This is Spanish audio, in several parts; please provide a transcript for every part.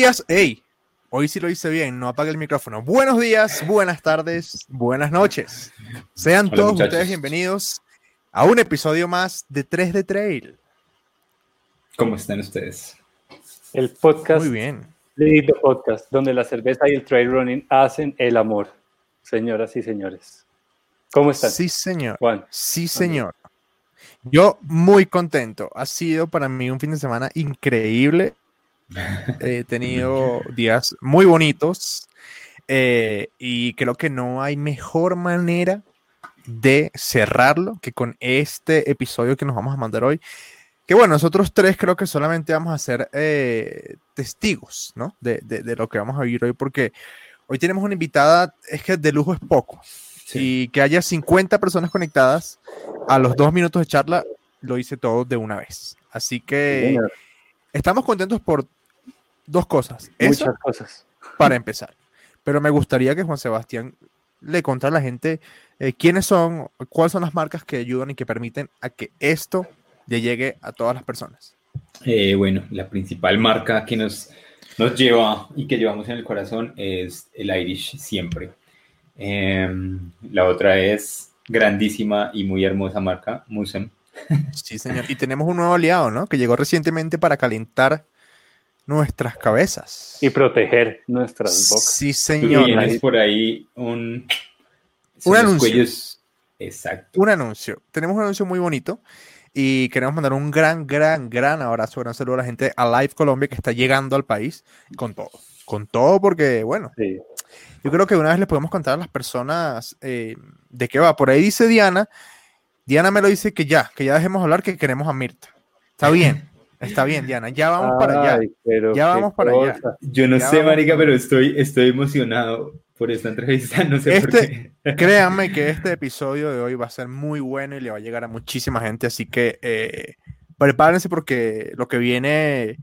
Buenos días, hey, hoy sí lo hice bien, no apague el micrófono. Buenos días, buenas tardes, buenas noches. Sean Hola, todos muchachos. ustedes bienvenidos a un episodio más de 3 de Trail. ¿Cómo están ustedes? El podcast, Muy bien. Lindo Podcast, donde la cerveza y el trail running hacen el amor. Señoras y señores. ¿Cómo están? Sí, señor. Juan. Sí, señor. Yo muy contento. Ha sido para mí un fin de semana increíble. He tenido días muy bonitos eh, y creo que no hay mejor manera de cerrarlo que con este episodio que nos vamos a mandar hoy. Que bueno, nosotros tres creo que solamente vamos a ser eh, testigos, ¿no? De, de- de lo que vamos a vivir hoy, porque hoy tenemos una invitada, es que de lujo es poco. Y que haya 50 personas conectadas a los dos minutos de charla, lo hice todo de una vez. Así que estamos contentos por dos cosas. Eso Muchas cosas. para empezar. Pero me gustaría que Juan Sebastián le contara a la gente eh, quiénes son, cuáles son las marcas que ayudan y que permiten a que esto le llegue a todas las personas. Eh, bueno, la principal marca que nos, nos lleva y que llevamos en el corazón es el Irish siempre. Em, la otra es grandísima y muy hermosa marca, Musem. Sí, señor. Y tenemos un nuevo aliado, ¿no? Que llegó recientemente para calentar nuestras cabezas. Y proteger nuestras bocas. Sí, Tú señor. tienes por ahí un... Un anuncio. cuellos- Exacto. un anuncio. Tenemos un anuncio muy bonito y queremos mandar un gran, gran, gran abrazo, gran saludo a la gente de Alive Colombia que está llegando al país con todo. Con todo porque, bueno, Sí. yo creo que una vez les podemos contar a las personas eh, de qué va. Por ahí dice Diana, Diana me lo dice que ya, que ya dejemos hablar, que queremos a Mirta. Está bien, está bien, Diana, ya vamos para allá. Pero Ya vamos para allá. Yo no Ya sé, vamos. marica, pero estoy, estoy emocionado por esta entrevista, no sé por Este- qué. Créanme que este episodio de hoy va a ser muy bueno y le va a llegar a muchísima gente, así que eh, prepárense porque lo que viene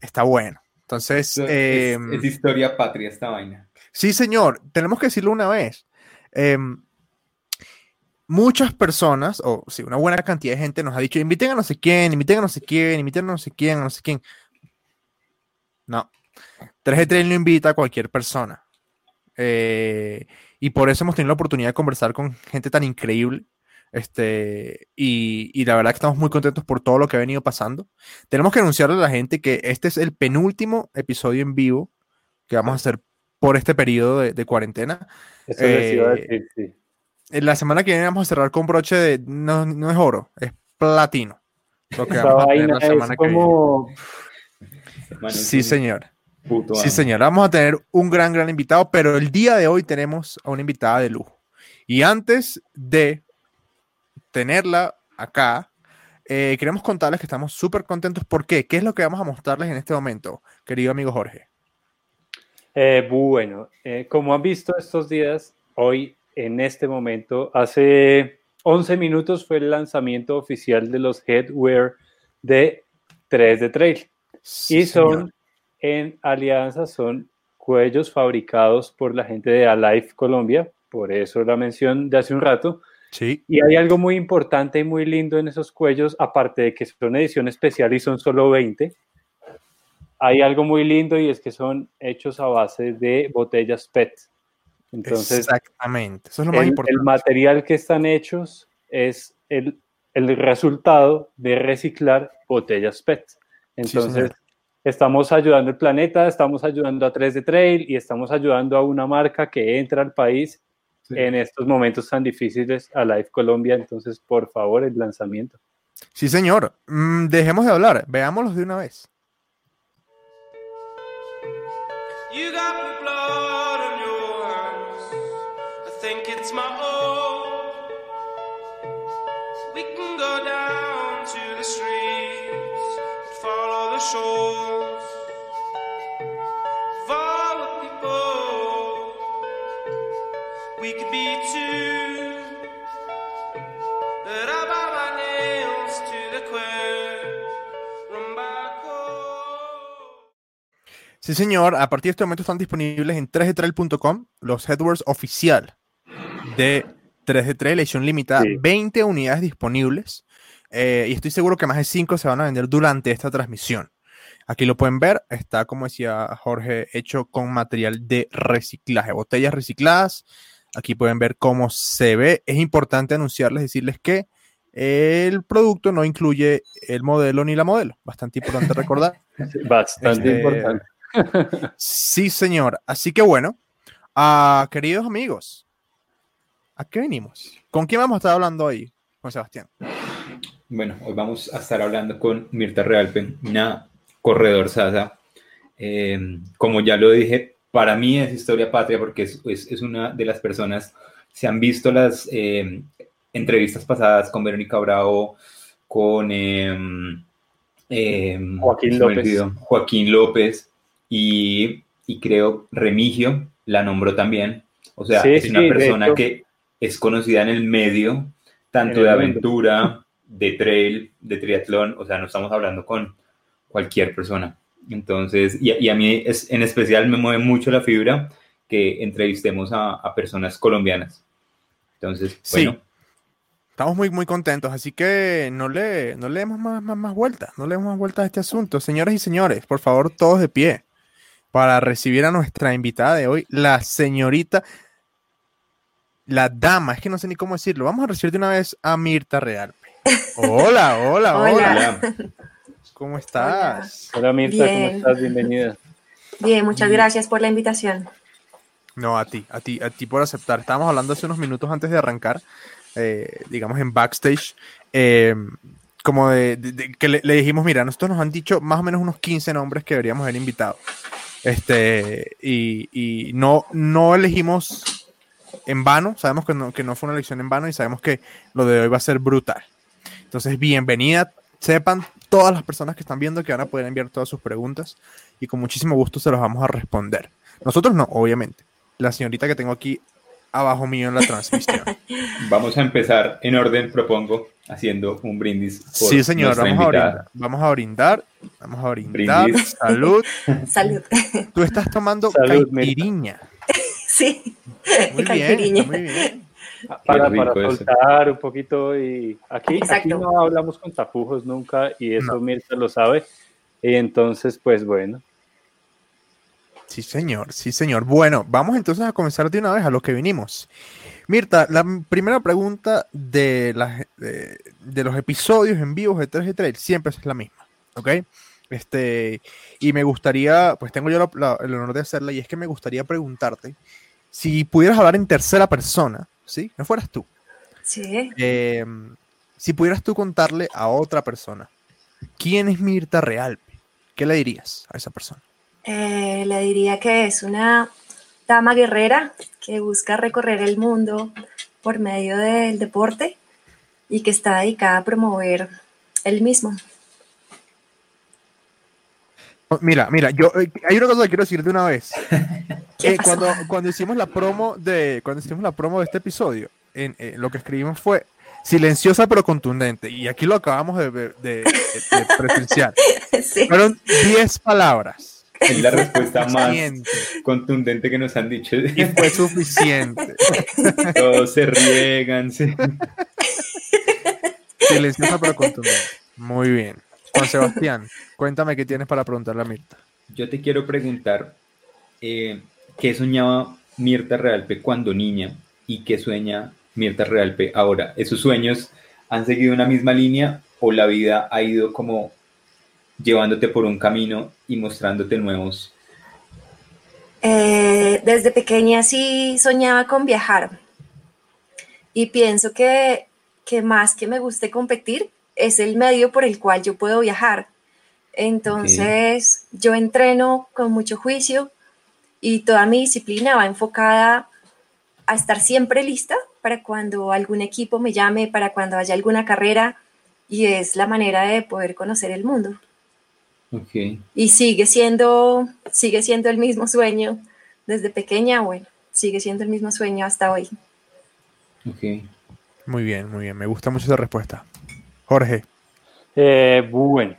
está bueno. Entonces, eh, es, es historia patria esta vaina. sí, señor, tenemos que decirlo una vez. Eh, muchas personas, o sí, una buena cantidad de gente nos ha dicho, inviten a no sé quién, inviten a no sé quién, inviten a no sé quién, a no sé quién. No, 3G Trail no invita a cualquier persona. Eh, y por eso hemos tenido la oportunidad de conversar con gente tan increíble. Este, y, y la verdad que estamos muy contentos por todo lo que ha venido pasando. Tenemos que anunciarle a la gente que este es el penúltimo episodio en vivo que vamos a hacer por este periodo de, de cuarentena. Eso les iba a Eh, decir, sí. En la semana que viene vamos a cerrar con broche de, no, no es oro, es platino. Lo que vamos a tener la semana que viene. Sí, señor. puto Sí, señor. Vamos a tener un gran, gran invitado, pero el día de hoy tenemos a una invitada de lujo. Y antes de tenerla acá, eh, queremos contarles que estamos súper contentos. ¿Por qué? ¿Qué es lo que vamos a mostrarles en este momento, querido amigo Jorge? Eh, bueno, eh, como han visto estos días, hoy, en este momento, hace 11 minutos fue el lanzamiento oficial de los headwear de 3 de Trail. Sí, Y señor. son en alianza, son cuellos fabricados por la gente de Alive Colombia, por eso la mención de hace un rato. Sí, Y hay algo muy importante y muy lindo en esos cuellos, aparte de que son edición especial y son solo 20. Hay algo muy lindo y es que son hechos a base de botellas PET. Entonces, exactamente. Eso es lo más el, importante. el material que están hechos es el, el resultado de reciclar botellas PET. Entonces, estamos ayudando al planeta, estamos ayudando a 3D Trail y estamos ayudando a una marca que entra al país Sí. en estos momentos tan difíciles a Live Colombia. Entonces, por favor, el lanzamiento. Sí, señor. Mm, dejemos de hablar. Veámoslos de una vez. You got people. We could be two. I bow my nails to the. Sí, señor. A partir de este momento están disponibles en 3dtrail.com los headwords oficial de 3D Trail, edición limitada, Sí. 20 unidades disponibles. eh, y estoy seguro que más de 5 se van a vender durante esta transmisión. Aquí lo pueden ver, está como decía Jorge, hecho con material de reciclaje, botellas recicladas. Aquí pueden ver cómo se ve. Es importante anunciarles, decirles que el producto no incluye el modelo ni la modelo. Bastante importante recordar. Bastante Este, importante. Sí, señor. Así que bueno, ah, queridos amigos, ¿a qué venimos? ¿Con quién vamos a estar hablando hoy, Juan Sebastián? Bueno, hoy vamos a estar hablando con Mirta Realpe, una corredor Sasa. Eh, como ya lo dije, para mí es historia patria porque es, es- es una de las personas, se han visto las eh, entrevistas pasadas con Verónica Bravo, con em, em, Joaquín López. olvidó, Joaquín López y, y creo Remigio la nombró también. O sea, Sí, es una sí, persona que es conocida en el medio, tanto de mundo. aventura, de trail, de triatlón, o sea, no estamos hablando con cualquier persona. Entonces, y, y a mí es, en especial me mueve mucho la fibra que entrevistemos a, a personas colombianas. Entonces, Sí. bueno, Estamos muy, muy contentos, así que no le, no le demos más, más, más vueltas, no le demos más vueltas a este asunto. Señoras y señores, por favor, todos de pie para recibir a nuestra invitada de hoy, la señorita, la dama, es que no sé ni cómo decirlo. Vamos a recibir de una vez a Mirta Realpe. Hola, hola, hola. Hola. Hola. ¿Cómo estás? Hola Mirta, ¿cómo Bien. estás? Bienvenida. Bien, muchas gracias por la invitación. No, a ti, a ti, a ti por aceptar. Estábamos hablando hace unos minutos antes de arrancar, eh, digamos en backstage, eh, como de, de- de que le, le dijimos, mira, nosotros nos han dicho más o menos unos 15 nombres que deberíamos haber invitado. Este, y, y no, no elegimos en vano, sabemos que no, que no fue una elección en vano y sabemos que lo de hoy va a ser brutal. Entonces, bienvenida, sepan todas las personas que están viendo que van a poder enviar todas sus preguntas y con muchísimo gusto se los vamos a responder. Nosotros no, obviamente. La señorita que tengo aquí abajo mío en la transmisión. Vamos a empezar en orden, propongo, haciendo un brindis. por Sí, señor, vamos a brindar. Vamos a brindar. Vamos a brindar. Brindis. Salud. Salud. Tú estás tomando Salud, caipiriña. Sí. Muy bien, muy bien. Para, rico para eso. soltar un poquito y aquí, aquí no hablamos con tapujos nunca y eso No. Mirta lo sabe. Y entonces, pues bueno, Sí, señor, sí, señor. Bueno, vamos entonces a comenzar de una vez a lo que vinimos. Mirta, la primera pregunta de, las- de, de los episodios en vivos de 3 de Trail siempre es la misma, ¿ok? Este, y me gustaría, pues tengo yo la- la- el honor de hacerla, y es que me gustaría preguntarte si pudieras hablar en tercera persona, ¿sí? No fueras tú. Sí. Eh, si pudieras tú contarle a otra persona, ¿quién es Mirta Realpe? ¿Qué le dirías a esa persona? Eh, le diría que es una dama guerrera que busca recorrer el mundo por medio del deporte y que está dedicada a promover el mismo. Oh, Mira, mira, yo eh, hay una cosa que quiero decir de una vez. ¿Qué Eh, cuando, cuando hicimos la promo de cuando hicimos la promo de este episodio, en, eh, lo que escribimos fue silenciosa pero contundente y aquí lo acabamos de, de- de- de presenciar. Sí. Fueron 10 palabras. Es la respuesta más contundente que nos han dicho. Y fue suficiente. Todos se riegan. sí. Silenciosa pero contundente. Muy bien. Juan Sebastián, cuéntame qué tienes para preguntarle a Mirta. Yo te quiero preguntar, eh, ¿qué soñaba Mirta Realpe cuando niña y qué sueña Mirta Realpe ahora? ¿Esos sueños han seguido una misma línea o la vida ha ido como llevándote por un camino y mostrándote nuevos? Eh, desde pequeña sí soñaba con viajar y pienso que, que más que me guste competir es el medio por el cual yo puedo viajar. Entonces yo entreno con mucho juicio y toda mi disciplina va enfocada a estar siempre lista para cuando algún equipo me llame, para cuando haya alguna carrera y es la manera de poder conocer el mundo. Y sigue siendo, sigue siendo el mismo sueño desde pequeña, bueno, sigue siendo el mismo sueño hasta hoy. Muy bien, muy bien. Me gusta mucho esa respuesta. Jorge, Eh, bueno,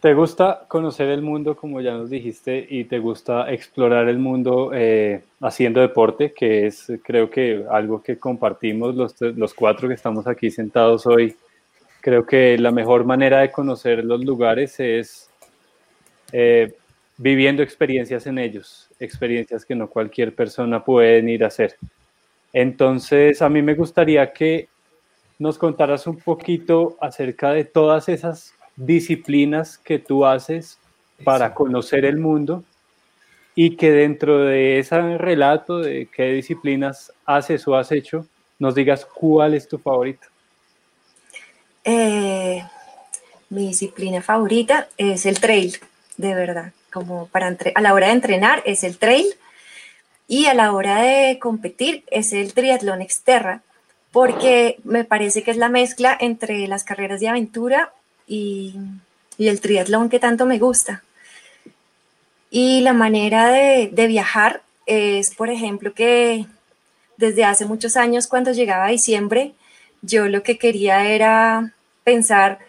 ¿te gusta conocer el mundo, como ya nos dijiste, y te gusta explorar el mundo eh, haciendo deporte, que es creo que algo que compartimos los, los cuatro que estamos aquí sentados hoy? Creo que la mejor manera de conocer los lugares es eh, viviendo experiencias en ellos, experiencias que no cualquier persona puede ir a hacer. Entonces, a mí me gustaría que nos contaras un poquito acerca de todas esas disciplinas que tú haces para conocer el mundo y que dentro de ese relato de qué disciplinas haces o has hecho, nos digas cuál es tu favorita. Eh, mi disciplina favorita es el trail, de verdad. Como para a la hora de entrenar es el trail y a la hora de competir es el triatlón exterra, porque me parece que es la mezcla entre las carreras de aventura y, el triatlón que tanto me gusta. Y la manera de, de, viajar es, por ejemplo, que desde hace muchos años, cuando llegaba a diciembre, yo lo que quería era pensar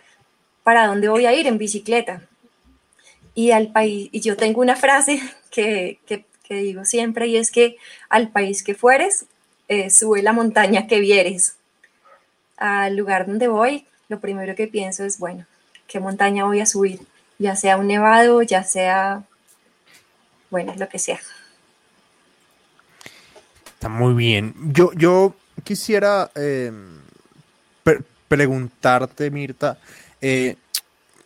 para dónde voy a ir en bicicleta. Y al país, y yo tengo una frase que, que, que digo siempre, y es que al país que fueres, eh, sube la montaña que vieres. Al lugar donde voy, lo primero que pienso es, bueno, ¿qué montaña voy a subir? Ya sea un nevado, ya sea, bueno, lo que sea. Está muy bien. Yo, yo quisiera pre preguntarte, Mirta, eh,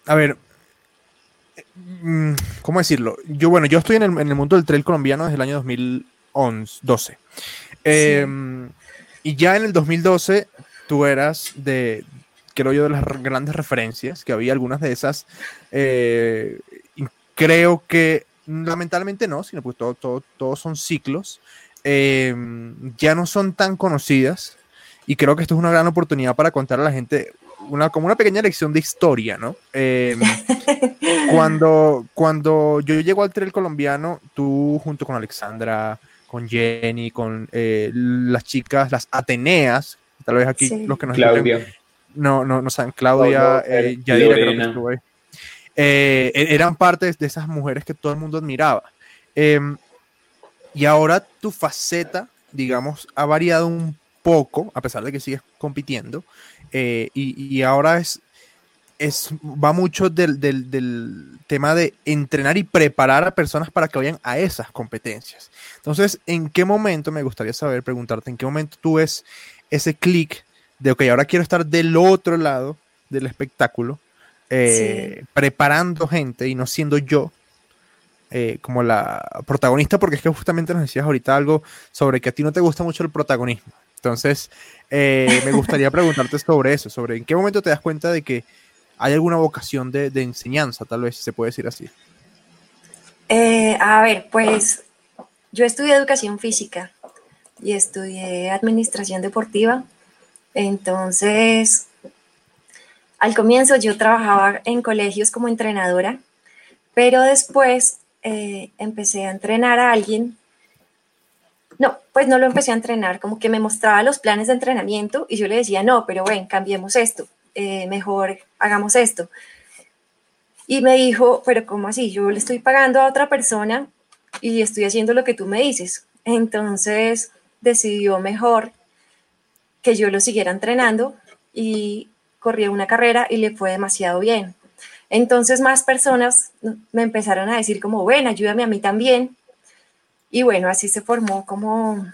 a ver, mm, ¿cómo decirlo? Yo, bueno, yo estoy en el, en el, mundo del trail colombiano desde el año 2012. Eh, sí. Y ya en el 2012 tú eras de, creo yo, de las grandes referencias, que había algunas de esas, eh, creo que lamentablemente no, sino pues todos todo, todo son ciclos, eh, ya no son tan conocidas y creo que esto es una gran oportunidad para contar a la gente una, como una pequeña lección de historia, ¿no? Eh, cuando, cuando yo llego al trail colombiano, tú junto con Alexandra, con Jenny, con eh, las chicas, las Ateneas, tal vez aquí sí. los que nos Claudia. Escuchan, no, no, no saben, Claudia, eh, Yadira, creo que estuvo ahí. Eh, eran parte de esas mujeres que todo el mundo admiraba. Eh, y ahora tu faceta, digamos, ha variado un poco, a pesar de que sigues compitiendo, eh, y, y, ahora es, es, va mucho del, del, del, tema de entrenar y preparar a personas para que vayan a esas competencias. Entonces, ¿en qué momento, me gustaría saber, preguntarte, en qué momento tú ves ese clic de, ok, ahora quiero estar del otro lado del espectáculo, eh, sí. preparando gente y no siendo yo eh, como la protagonista, porque es que justamente nos decías ahorita algo sobre que a ti no te gusta mucho el protagonismo. Entonces, eh, me gustaría preguntarte sobre eso, sobre en qué momento te das cuenta de que hay alguna vocación de, de enseñanza, tal vez se puede decir así. Eh, a ver, pues yo estudié educación física y estudié administración deportiva. Entonces, al comienzo yo trabajaba en colegios como entrenadora, pero después eh, empecé a entrenar a alguien. No, pues no lo empecé a entrenar, como que me mostraba los planes de entrenamiento y yo le decía, no, pero ven, cambiemos esto, eh, mejor hagamos esto. Y me dijo, pero ¿cómo así? Yo le estoy pagando a otra persona y estoy haciendo lo que tú me dices. Entonces decidió mejor que yo lo siguiera entrenando y corría una carrera y le fue demasiado bien. Entonces más personas me empezaron a decir como, ven, ayúdame a mí también. Y bueno, así se formó como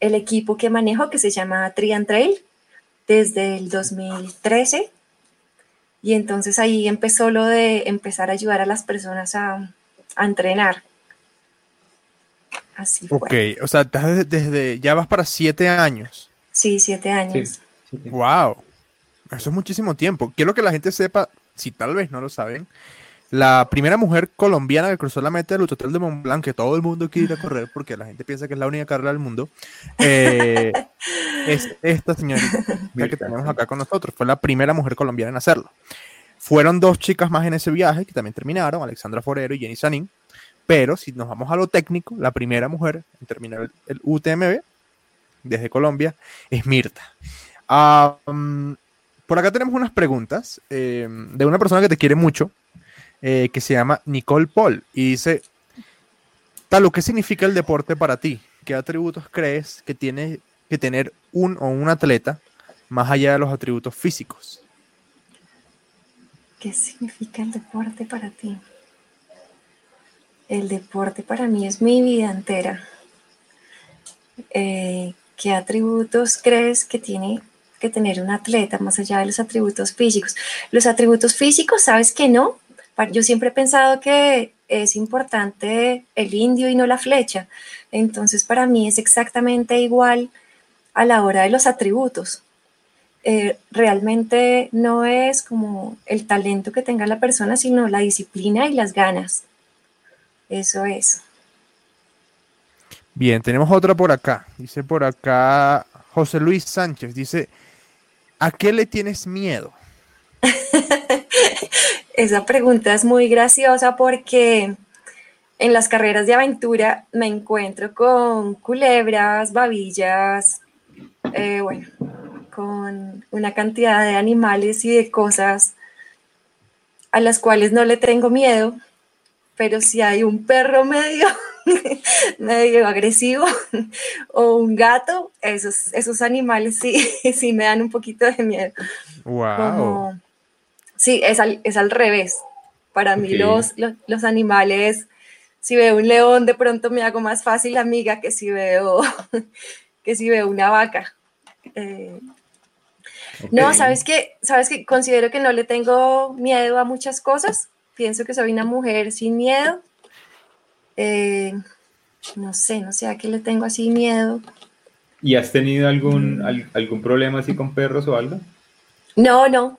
el equipo que manejo que se llama Trian Trail desde el 2013. Y entonces ahí empezó lo de empezar a ayudar a las personas a, a entrenar. Así fue. Ok, o sea, desde, desde, ya vas para siete años. Sí, siete años. Sí, sí. Wow. Eso es muchísimo tiempo. Quiero que la gente sepa, si tal vez no lo saben, la primera mujer colombiana que cruzó la meta del Hotel de Mont Blanc, que todo el mundo quiere ir a correr porque la gente piensa que es la única carrera del mundo, eh, es esta señorita que tenemos acá con nosotros. Fue la primera mujer colombiana en hacerlo. Fueron dos chicas más en ese viaje que también terminaron, Alexandra Forero y Jenny Sanín. Pero si nos vamos a lo técnico, la primera mujer en terminar el, UTMB desde Colombia es Mirta. Um, por acá tenemos unas preguntas eh, de una persona que te quiere mucho, eh, que se llama Nicole Paul, y dice, Talo, ¿qué significa el deporte para ti? ¿Qué atributos crees que tiene que tener un o un atleta más allá de los atributos físicos? ¿Qué significa el deporte para ti? El deporte para mí es mi vida entera. Eh, ¿Qué atributos crees que tiene que tener un atleta más allá de los atributos físicos? Los atributos físicos, ¿sabes que no? Yo siempre he pensado que es importante el indio y no la flecha. Entonces, para mí es exactamente igual a la hora de los atributos. Eh, realmente no es como el talento que tenga la persona, sino la disciplina y las ganas. Eso es. Bien, tenemos otra por acá. Dice por acá José Luis Sánchez. Dice, ¿a qué le tienes miedo? Esa pregunta es muy graciosa porque en las carreras de aventura me encuentro con culebras, babillas, eh, bueno, con una cantidad de animales y de cosas a las cuales no le tengo miedo, pero si hay un perro medio, medio agresivo o un gato, esos, esos animales sí, sí me dan un poquito de miedo. Wow. Como- sí, es al, es al revés. Para mí los, los, los animales, si veo un león, de pronto me hago más fácil amiga que si veo, que si veo una vaca. Eh, no, sabes que, sabes que considero que no le tengo miedo a muchas cosas. Pienso que soy una mujer sin miedo. Eh, no sé, no sé a qué le tengo así miedo. ¿Y has tenido algún, al- algún problema así con perros o algo? No, no,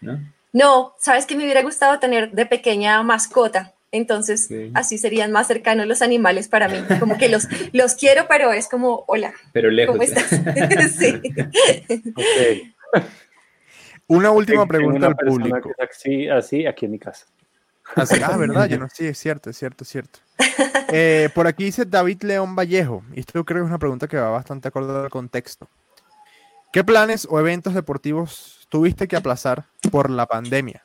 ¿No? No, sabes que me hubiera gustado tener de pequeña mascota. Entonces, así serían más cercanos los animales para mí. Como que los, los quiero, pero es como, hola, Pero lejos. ¿cómo estás? sí. Ok. Una última Tengo pregunta una al público. que así, así aquí en mi casa. Así- ah, ¿verdad? Yo no, sí, es cierto, es cierto, es cierto. Eh, por aquí dice David León Vallejo, y esto creo que es una pregunta que va bastante acorde al contexto. ¿Qué planes o eventos deportivos tuviste que aplazar por la pandemia?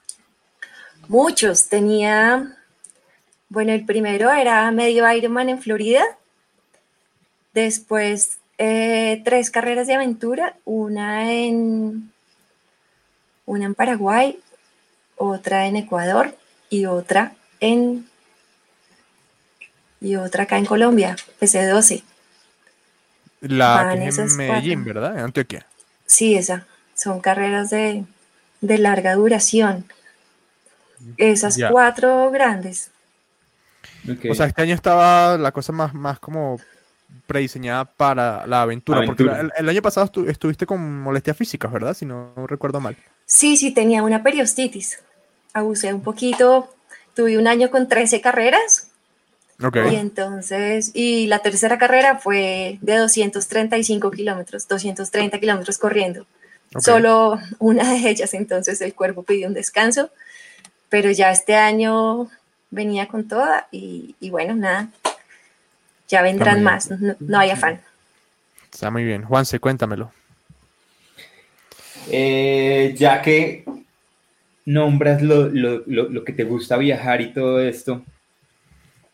Muchos. Tenía, bueno, el primero era medio Ironman en Florida. Después, eh, tres carreras de aventura, una en, una en Paraguay, otra en Ecuador y otra en y otra acá en Colombia, PC12. La Van que es en Medellín, cuatro. ¿verdad? En Antioquia. Sí, esa. Son carreras de, de larga duración. Esas cuatro grandes. O sea, este año estaba la cosa más, más como prediseñada para la aventura. Porque Aventura. el, el año pasado estu- estuviste con molestias físicas, ¿verdad? Si no recuerdo mal. Sí, sí, tenía una periostitis. Abusé un poquito. Tuve un año con 13 carreras. Ok. Y entonces, y la tercera carrera fue de 235 kilómetros, 230 kilómetros corriendo. Solo una de ellas, entonces el cuerpo pidió un descanso. Pero ya este año venía con toda y, y bueno, nada. Ya vendrán más, no, no hay afán. Está muy bien. Juanse, cuéntamelo. Eh, ya que nombras lo, lo- lo- lo que te gusta viajar y todo esto,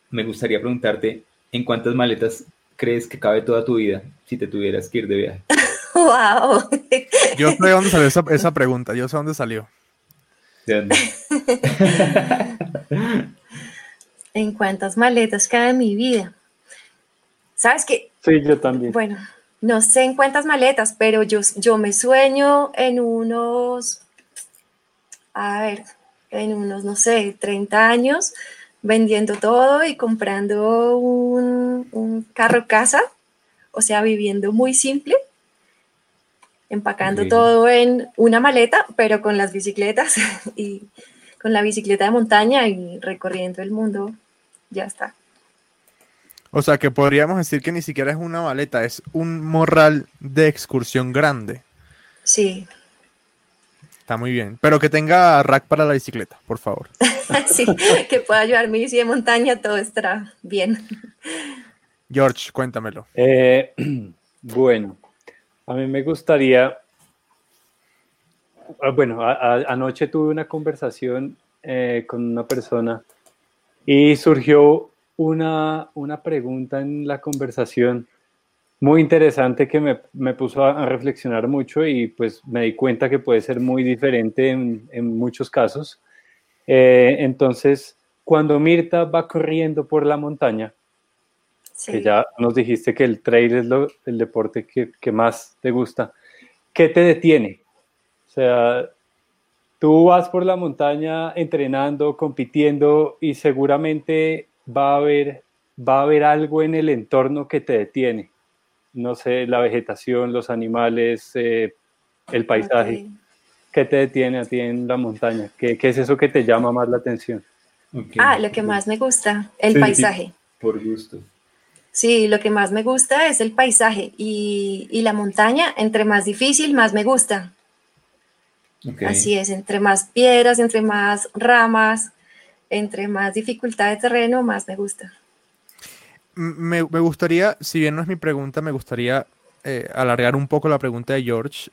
me gustaría preguntarte, ¿en cuántas maletas crees que cabe toda tu vida si te tuvieras que ir de viaje? ¡Wow! Yo sé de dónde salió esa, esa pregunta. Yo sé dónde salió. ¿En cuántas maletas cabe mi vida? ¿Sabes qué? Sí, yo también. Bueno, no sé en cuántas maletas, pero yo, yo me sueño en unos, a ver, en unos, no sé, 30 años, vendiendo todo y comprando un, un carro casa, o sea, viviendo muy simple, empacando todo en una maleta, pero con las bicicletas y con la bicicleta de montaña y recorriendo el mundo, ya está. O sea, que podríamos decir que ni siquiera es una maleta, es un morral de excursión grande. Sí, Está muy bien. Pero que tenga rack para la bicicleta, por favor. sí, que pueda llevar mi bici de montaña, todo estará bien. George, cuéntamelo. Eh, bueno, a mí me gustaría, ah, bueno, anoche tuve una conversación eh, con una persona y surgió una, una pregunta en la conversación muy interesante que me, me puso a, reflexionar mucho y pues me di cuenta que puede ser muy diferente en, en muchos casos. Eh, entonces, cuando Mirta va corriendo por la montaña, Sí. que ya nos dijiste que el trail es lo- el deporte que, que más te gusta, ¿qué te detiene? O sea, tú vas por la montaña entrenando, compitiendo y seguramente va a haber, va a haber algo en el entorno que te detiene. No sé, la vegetación, los animales, eh, el paisaje. Ok. ¿Qué te detiene a ti en la montaña? ¿Qué, qué es eso que te llama más la atención? Ok. Ah, lo que más me gusta, el Sí, sí. paisaje. Por gusto. Sí, lo que más me gusta es el paisaje y, y la montaña, entre más difícil, más me gusta. Así es, entre más piedras, entre más ramas, entre más dificultad de terreno, más me gusta. Me, me gustaría, si bien no es mi pregunta, me gustaría eh, alargar un poco la pregunta de George.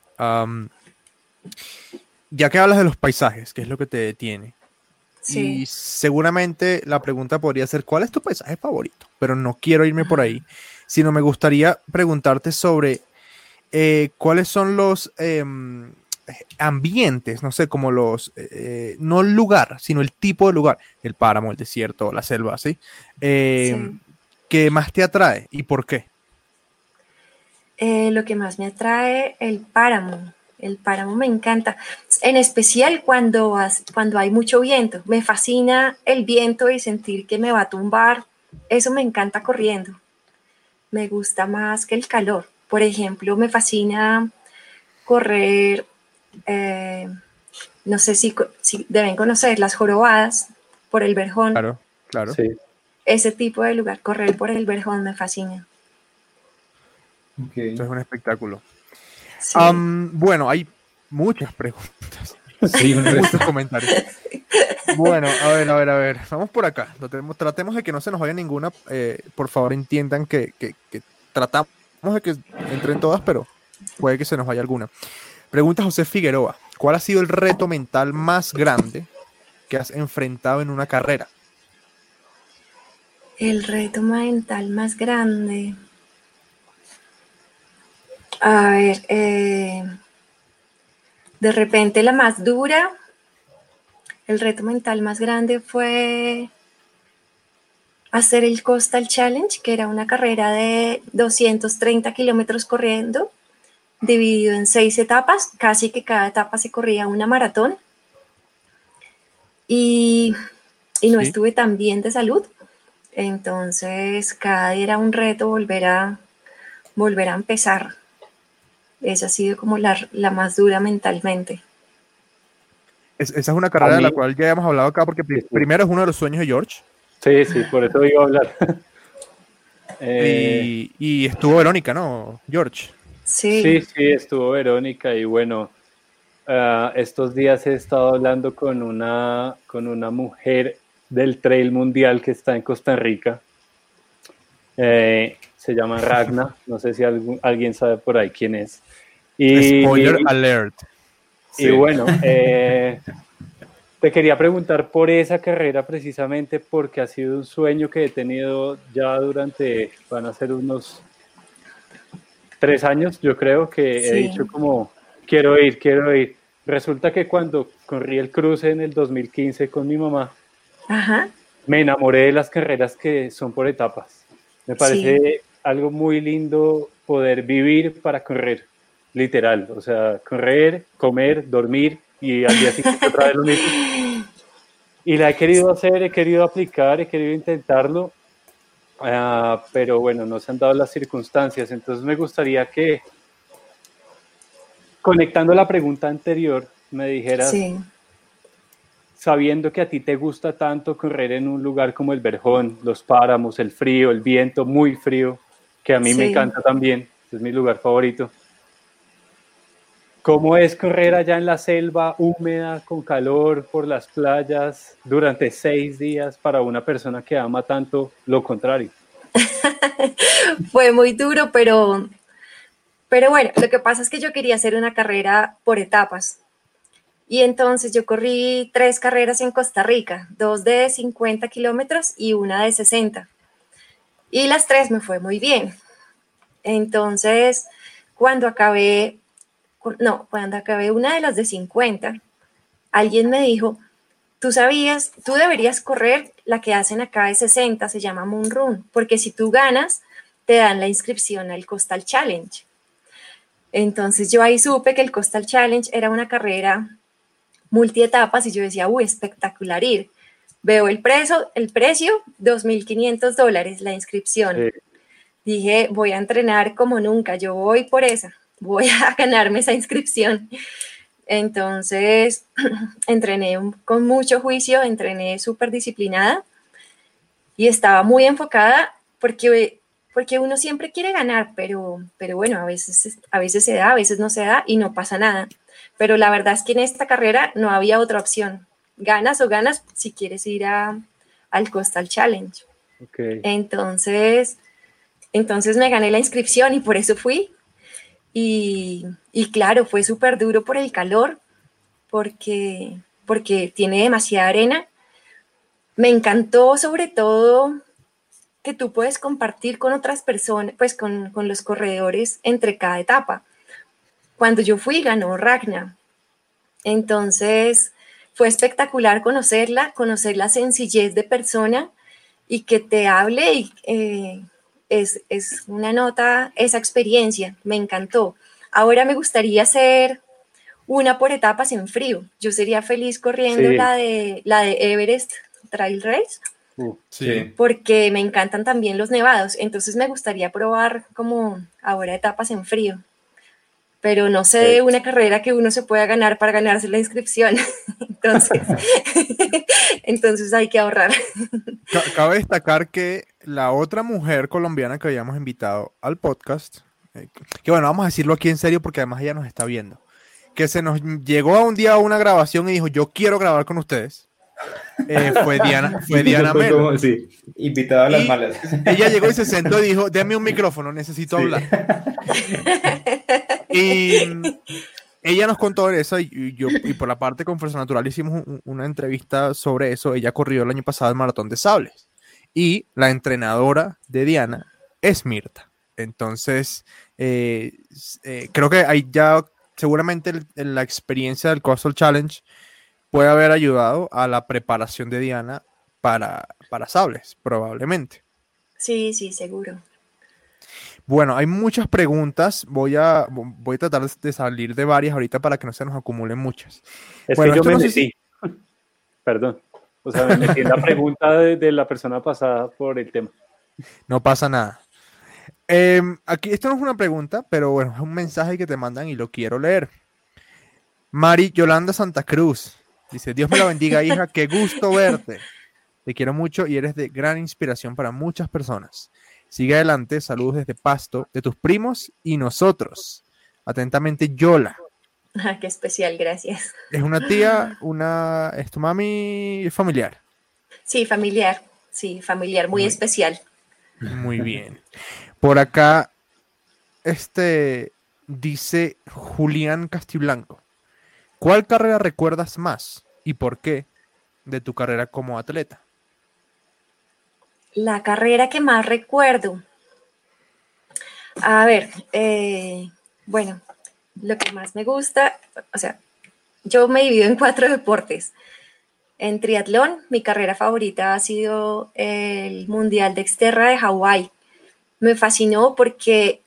Ya que hablas de los paisajes, que es lo que te detiene. Sí. Y seguramente la pregunta podría ser, ¿cuál es tu paisaje favorito? Pero no quiero irme por ahí, sino me gustaría preguntarte sobre eh, cuáles son los em, ambientes, no sé, como los, eh, no el lugar, sino el tipo de lugar, el páramo, el desierto, la selva, ¿sí? Em, Sí. que más te atrae y por qué. Eh, lo que más me atrae, el páramo. El páramo me encanta, en especial cuando, cuando hay mucho viento. Me fascina el viento y sentir que me va a tumbar. Eso me encanta corriendo. Me gusta más que el calor. Por ejemplo, me fascina correr, eh, no sé si, deben conocer las jorobadas por el Verjón. Claro, claro. Sí. Ese tipo de lugar, correr por el Verjón me fascina. Ok. Eso es un espectáculo. Sí. Bueno, hay muchas preguntas, Sí, un resto. muchos comentarios. Bueno, a ver, a ver, a ver. Vamos por acá. Tratemos, tratemos de que no se nos vaya ninguna. eh, por favor, entiendan que, que- que tratamos de que entren todas, pero puede que se nos vaya alguna. Pregunta José Figueroa. ¿Cuál ha sido el reto mental más grande que has enfrentado en una carrera? El reto mental más grande. A ver, eh, de repente la más dura, el reto mental más grande fue hacer el Coastal Challenge, que era una carrera de 230 kilómetros corriendo, dividido en seis etapas, casi que cada etapa se corría una maratón. Y, y no Sí. estuve tan bien de salud. Entonces, cada día era un reto volver a, volver a empezar. Esa ha sido como la, la más dura mentalmente. Es- esa es una carrera de la cual ya hemos hablado acá, porque pri- Sí, sí. primero es uno de los sueños de George. Sí, sí, por eso iba a hablar. Eh, y, y estuvo Verónica, ¿no? George. Sí, Sí, sí, estuvo Verónica y bueno, ah, estos días he estado hablando con una, con una mujer del trail mundial que está en Costa Rica. Eh, se llama Ragna, no sé si algún- alguien sabe por ahí quién es. Y, Spoiler alert. y bueno, eh, te quería preguntar por esa carrera precisamente porque ha sido un sueño que he tenido ya durante, van a ser unos tres años, yo creo que he Sí. dicho como, quiero ir, quiero ir. Resulta que cuando corrí el cruce en el 2015 con mi mamá, ajá, me enamoré de las carreras que son por etapas. Me parece algo muy lindo poder vivir para correr, literal. O sea, correr, comer, dormir y al día siguiente otra vez lo mismo. Y la he querido hacer, he querido aplicar, he querido intentarlo, ah, pero bueno, no se han dado las circunstancias. Entonces me gustaría que, conectando la pregunta anterior, me dijeras sí, sabiendo que a ti te gusta tanto correr en un lugar como el Verjón, los páramos, el frío, el viento muy frío, que a mí me encanta también, es mi lugar favorito. ¿Cómo es correr allá en la selva húmeda, con calor, por las playas, durante seis días para una persona que ama tanto lo contrario? fue muy duro, pero, pero bueno, lo que pasa es que yo quería hacer una carrera por etapas. Y entonces yo corrí tres carreras en Costa Rica, dos de 50 kilómetros y una de 60. Y las tres me fue muy bien. Entonces, cuando acabé, no, cuando acabé una de las de 50, alguien me dijo, tú sabías, tú deberías correr la que hacen acá es 60, se llama Moon Run, porque si tú ganas, te dan la inscripción al Coastal Challenge. Entonces yo ahí supe que el Coastal Challenge era una carrera multietapas y yo decía, uy, espectacular ir. Veo el precio, el precio, 2.500 dólares la inscripción. Sí. Dije, voy a entrenar como nunca, yo voy por esa, voy a ganarme esa inscripción. Entonces, entrené con mucho juicio, entrené súper disciplinada y estaba muy enfocada porque, porque uno siempre quiere ganar, pero, pero bueno, a veces, a veces se da, a veces no se da y no pasa nada. Pero la verdad es que en esta carrera no había otra opción. Ganas o ganas si quieres ir a, al Coastal Challenge. Ok. Entonces, entonces me gané la inscripción y por eso fui. Y, claro, fue súper duro por el calor, porque, porque tiene demasiada arena. Me encantó sobre todo que tú puedes compartir con otras personas, pues con, con los corredores entre cada etapa. Cuando yo fui, ganó Ragna. Entonces, fue espectacular conocerla, conocer la sencillez de persona y que te hable y eh, es, es una nota, esa experiencia, me encantó. Ahora me gustaría hacer una por etapas en frío. Yo sería feliz corriendo Sí. la, de, la de Everest Trail Race Uh, Sí. porque me encantan también los nevados. Entonces me gustaría probar como ahora etapas en frío. Pero no sé de una carrera que uno se pueda ganar para ganarse la inscripción. Entonces, entonces hay que ahorrar. Ca- Cabe destacar que la otra mujer colombiana que habíamos invitado al podcast, eh, que bueno, vamos a decirlo aquí en serio porque además ella nos está viendo, que se nos llegó a un día a una grabación y dijo, yo quiero grabar con ustedes, eh, fue Diana, fue Diana Fue Melo. como- sí, invitada a las Y- malas. Ella llegó y se sentó y dijo, déme un micrófono, necesito Sí. hablar. Y ella nos contó eso y, y yo, y por la parte con Fuerza Natural hicimos un- una entrevista sobre eso. Ella corrió el año pasado el Maratón de Sables y la entrenadora de Diana es Mirta. Entonces, eh, eh, creo que ahí ya seguramente el- el- la experiencia del Coastal Challenge puede haber ayudado a la preparación de Diana para, para Sables, probablemente. Sí, sí, seguro. Bueno, hay muchas preguntas. Voy a, voy a tratar de salir de varias ahorita para que no se nos acumulen muchas. Es Bueno, que yo me no sé. Perdón. O sea, me la pregunta de, de la persona pasada por el tema. No pasa nada. Em, aquí, esto no es una pregunta, pero bueno, es un mensaje que te mandan y lo quiero leer. Mari Yolanda Santa Cruz dice: Dios me la bendiga, hija. Qué gusto verte. Te quiero mucho y eres de gran inspiración para muchas personas. Sigue adelante. Saludos desde Pasto, de tus primos y nosotros. Atentamente, Yola. Ah, qué especial, gracias. Es una tía, una, es tu mami familiar. Sí, familiar. Sí, familiar, muy Muy- especial. Muy bien. Por acá, este dice Julián Castiblanco. ¿Cuál carrera recuerdas más y por qué de tu carrera como atleta? La carrera que más recuerdo. A ver, eh, bueno, lo que más me gusta, o sea, yo me divido en cuatro deportes. En triatlón, mi carrera favorita ha sido el Mundial de Exterra de Hawái. Me fascinó porque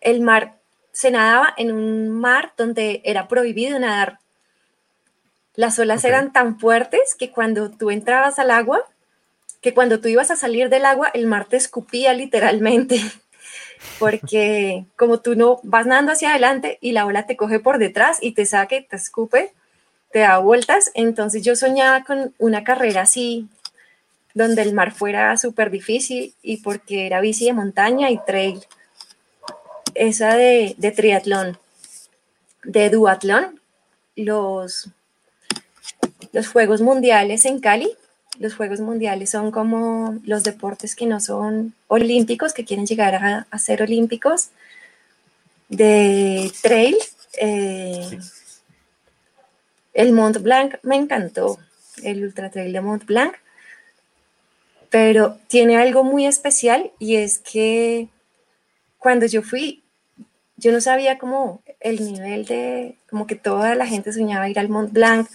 el mar se nadaba en un mar donde era prohibido nadar. Las olas eran tan fuertes que cuando tú entrabas al agua, que cuando tú ibas a salir del agua, el mar te escupía literalmente, porque como tú no vas nadando hacia adelante y la ola te coge por detrás y te y te escupe, te da vueltas, entonces yo soñaba con una carrera así, donde el mar fuera súper difícil y porque era bici de montaña y trail. Esa de, de triatlón, de duatlón, los, los Juegos Mundiales en Cali, los Juegos Mundiales son como los deportes que no son olímpicos, que quieren llegar a, a ser olímpicos. De trail, eh, el Mont Blanc me encantó, el Ultra Trail de Mont Blanc, pero tiene algo muy especial y es que cuando yo fui, yo no sabía cómo el nivel de, como que toda la gente soñaba ir al Mont Blanc,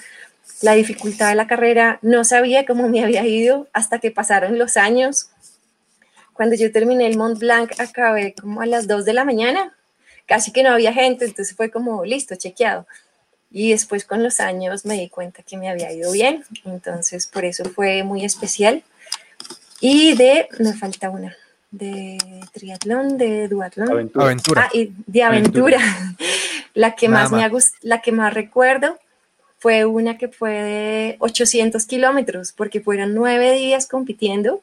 la dificultad de la carrera, no sabía cómo me había ido hasta que pasaron los años. Cuando yo terminé el Mont Blanc, acabé como a las 2 de la mañana, casi que no había gente, entonces fue como listo, chequeado. Y después con los años me di cuenta que me había ido bien, entonces por eso fue muy especial. Y de, me falta una, de triatlón, de duatlón. Aventura. Ah, y de aventura. la que más me ha gust- la que más recuerdo fue una que fue de 800 kilómetros, porque fueron nueve días compitiendo.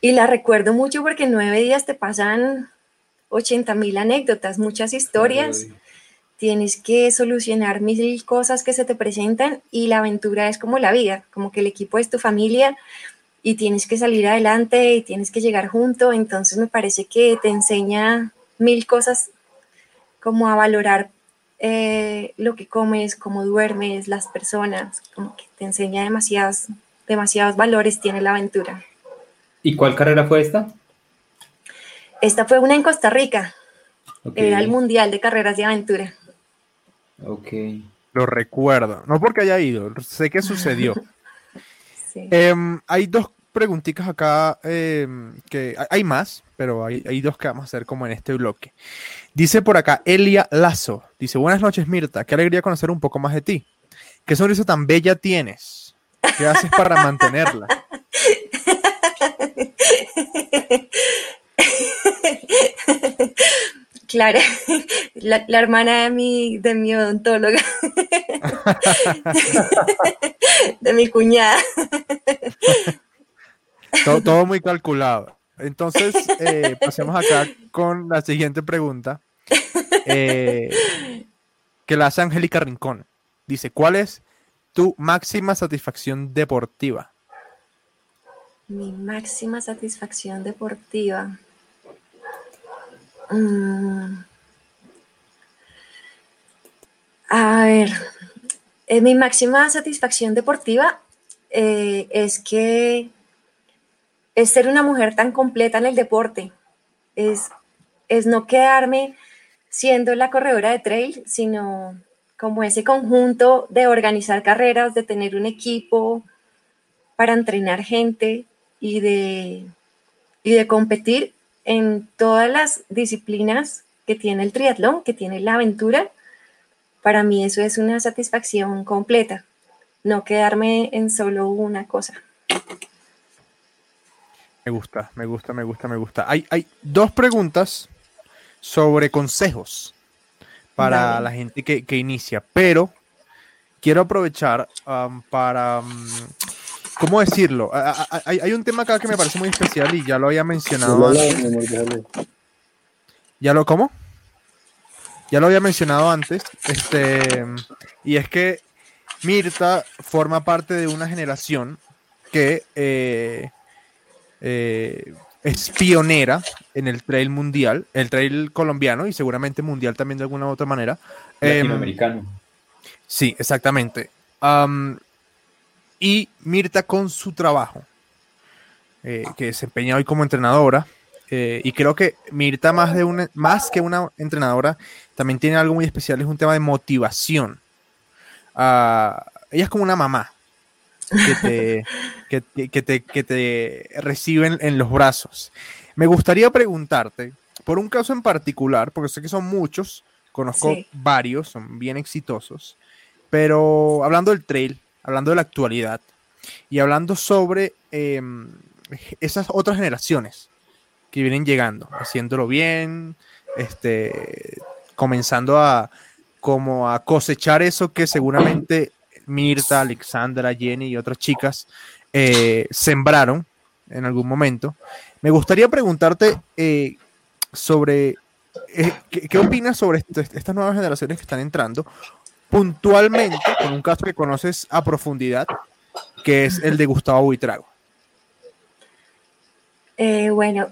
Y la recuerdo mucho porque en nueve días te pasan 80 mil anécdotas, muchas historias. Tienes que solucionar mil cosas que se te presentan y la aventura es como la vida, como que el equipo es tu familia y tienes que salir adelante y tienes que llegar junto. Entonces me parece que te enseña mil cosas como a valorar eh, lo que comes, cómo duermes, las personas, como que te enseña demasiados, demasiados valores tiene la aventura. ¿Y cuál carrera fue esta? Esta fue una en Costa Rica, era el Mundial de Carreras de Aventura. ok. Lo recuerdo. No porque haya ido, sé que sucedió. Sí. Em, hay dos preguntitas acá em, que hay- hay más, pero hay, hay dos que vamos a hacer como en este bloque. Dice por acá Elia Lazo. Dice, buenas noches Mirta, qué alegría conocer un poco más de ti. ¿Qué sonrisa tan bella tienes? ¿Qué haces para mantenerla? Clara, la, la hermana de mi, de mi odontóloga, de mi cuñada. Todo, todo muy calculado. Entonces, eh, pasemos acá con la siguiente pregunta. eh, que la hace Angélica Rincón. Dice, ¿cuál es tu máxima satisfacción deportiva? Mi máxima satisfacción deportiva. Mm. A ver, eh, mi máxima satisfacción deportiva eh, es que es ser una mujer tan completa en el deporte. Es, es no quedarme siendo la corredora de trail, sino como ese conjunto de organizar carreras, de tener un equipo para entrenar gente y de, y de competir en todas las disciplinas que tiene el triatlón, que tiene la aventura. Para mí eso es una satisfacción completa, no quedarme en solo una cosa. Me gusta, me gusta, me gusta, me gusta. Hay, hay dos preguntas sobre consejos para la gente que, que inicia, pero quiero aprovechar am, para, mm, ¿cómo decirlo? A- a- a- Hay, hay un tema acá que me parece muy especial y ya lo había mencionado mi amor, déjalo. ¿Ya lo cómo? Ya lo había mencionado antes. Este, y es que Mirta forma parte de una generación que eh, eh, es pionera en el trail mundial, el trail colombiano y seguramente mundial también de alguna u otra manera. Em, Latinoamericano. Sí, exactamente. Am, y Mirta con su trabajo, eh, que desempeña hoy como entrenadora, eh, y creo que Mirta más, de una, más que una entrenadora, también tiene algo muy especial, es un tema de motivación. Ah, ella es como una mamá que te, que, te- que te, que te reciben en los brazos. Me gustaría preguntarte por un caso en particular, porque sé que son muchos, conozco Sí. varios, son bien exitosos, pero hablando del trail, hablando de la actualidad y hablando sobre em, esas otras generaciones que vienen llegando, haciéndolo bien, este, comenzando a como a cosechar eso que seguramente Mirta, Alexandra, Jenny y otras chicas eh, sembraron en algún momento. Me gustaría preguntarte eh, sobre eh, ¿qué, opinas sobre esto- estas nuevas generaciones que están entrando puntualmente con un caso que conoces a profundidad, que es el de Gustavo Buitrago. Bueno,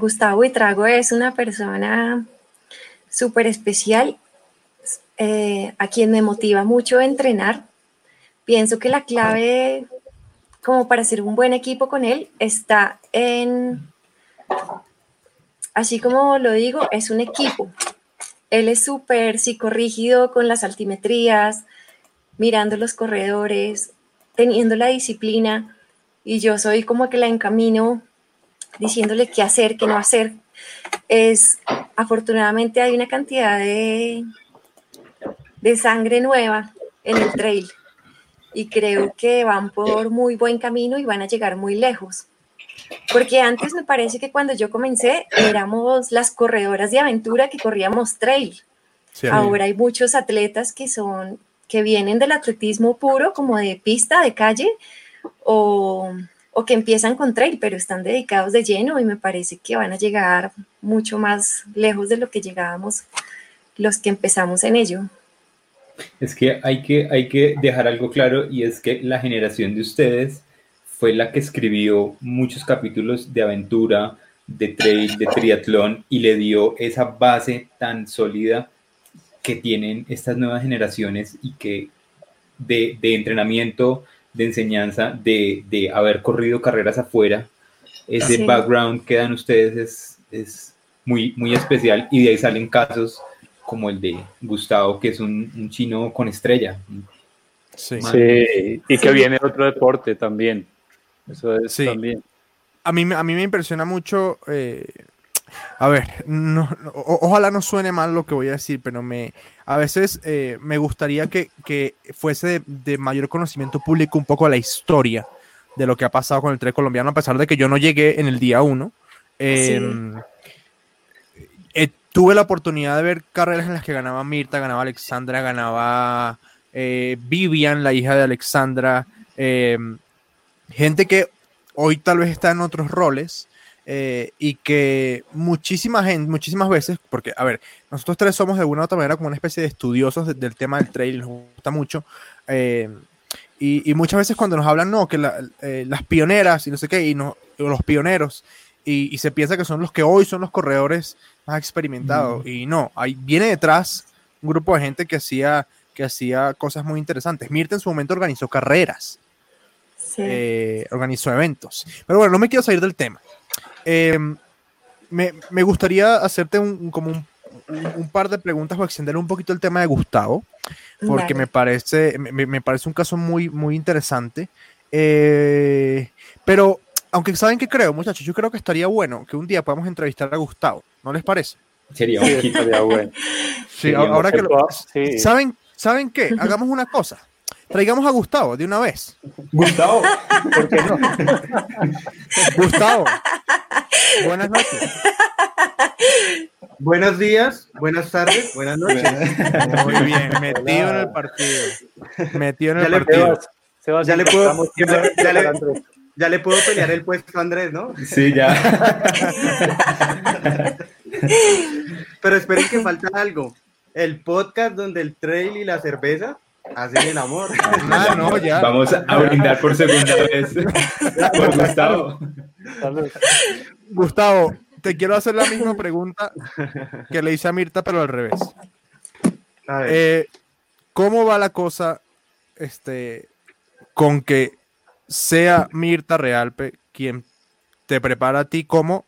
Gustavo Buitrago es una persona súper especial, a quien me motiva mucho entrenar. Pienso que la clave, como para hacer un buen equipo con él, está en, así como lo digo, es un equipo. Él es súper psicorrígido con las altimetrías, mirando los corredores, teniendo la disciplina y yo soy como que la encamino diciéndole qué hacer, qué no hacer. Es, afortunadamente hay una cantidad de, de sangre nueva en el trail y creo que van por muy buen camino y van a llegar muy lejos. Porque antes me parece que cuando yo comencé éramos las corredoras de aventura que corríamos trail. Sí, Ahora hay muchos atletas que son que vienen del atletismo puro, como de pista, de calle, o, o que empiezan con trail, pero están dedicados de lleno y me parece que van a llegar mucho más lejos de lo que llegábamos los que empezamos en ello. Es que hay, que hay que dejar algo claro y es que la generación de ustedes fue la que escribió muchos capítulos de aventura, de trail, de triatlón y le dio esa base tan sólida que tienen estas nuevas generaciones y que de, de entrenamiento, de enseñanza, de, de, haber corrido carreras afuera, ese Sí. background que dan ustedes es, es muy, muy especial y de ahí salen casos como el de Gustavo, que es un, un chino con estrella. Sí. Sí, y que Sí. viene otro deporte también. Eso es Sí. también. A mí, me- a mí me impresiona mucho. eh, a ver, no- no- o- ojalá no suene mal lo que voy a decir, pero me, a veces eh, me gustaría que, que fuese de, de mayor conocimiento público un poco la historia de lo que ha pasado con el tren colombiano, a pesar de que yo no llegué en el día uno. Eh, eh, tuve la oportunidad de ver carreras en las que ganaba Mirta, ganaba Alexandra, ganaba eh, Vivian, la hija de Alexandra, eh, gente que hoy tal vez está en otros roles eh, y que muchísima gente, muchísimas veces, porque a ver, nosotros tres somos de alguna u otra manera como una especie de estudiosos de- del tema del trail, nos gusta mucho. eh, y, muchas veces cuando nos hablan, no, que eh, las pioneras y no sé qué, y no, los pioneros, y, y se piensa que son los que hoy son los corredores más experimentados, y no, ahí viene detrás un grupo de gente que hacía, que hacía cosas muy interesantes. Mirta en su momento organizó carreras, Sí. eh, organizó eventos. Pero bueno, no me quiero salir del tema. Eh, me, me gustaría hacerte un, un- como un, un- un par de preguntas o extender un poquito el tema de Gustavo, porque Vale. me parece, me, me- me parece un caso muy, muy interesante. Eh, pero, aunque saben que creo, muchachos, yo creo que estaría bueno que un día podamos entrevistar a Gustavo, ¿no les parece? Sería un estaría bueno. Sí, ahora que lo- Sí. ¿Saben, ¿Saben qué? Hagamos una cosa. Traigamos a Gustavo de una vez. Gustavo, ¿Por qué no? Gustavo. Buenas noches. Buenos días, buenas tardes, buenas noches. Muy bien, metido en el partido. Metido en el Ya le partido. Sebas, Sebas, Ya le puedo- estamos siempre ya le-. Ya le puedo pelear el puesto a Andrés, ¿no? sí, ya. Pero esperen que falta algo. El podcast donde el trail y la cerveza hacen el amor. Ah, no, ya. Vamos a brindar por segunda vez por Gustavo. Gustavo, te quiero hacer la misma pregunta que le hice a Mirta, pero al revés. A ver, Eh, ¿Cómo va la cosa este, con que sea Mirta Realpe quien te prepara a ti como,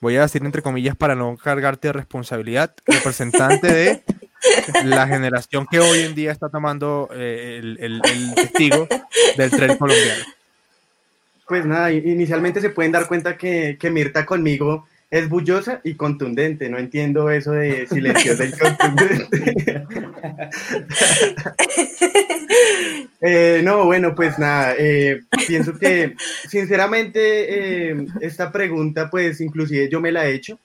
voy a decir entre comillas para no cargarte de responsabilidad, representante de la generación que hoy en día está tomando eh, el, el- el testigo del tren colombiano? pues nada, inicialmente se pueden dar cuenta que, que Mirta conmigo es bullosa y contundente. No entiendo eso de silenciosa y contundente. Eh, no, bueno, pues nada, eh, pienso que sinceramente eh, esta pregunta pues inclusive yo me la he hecho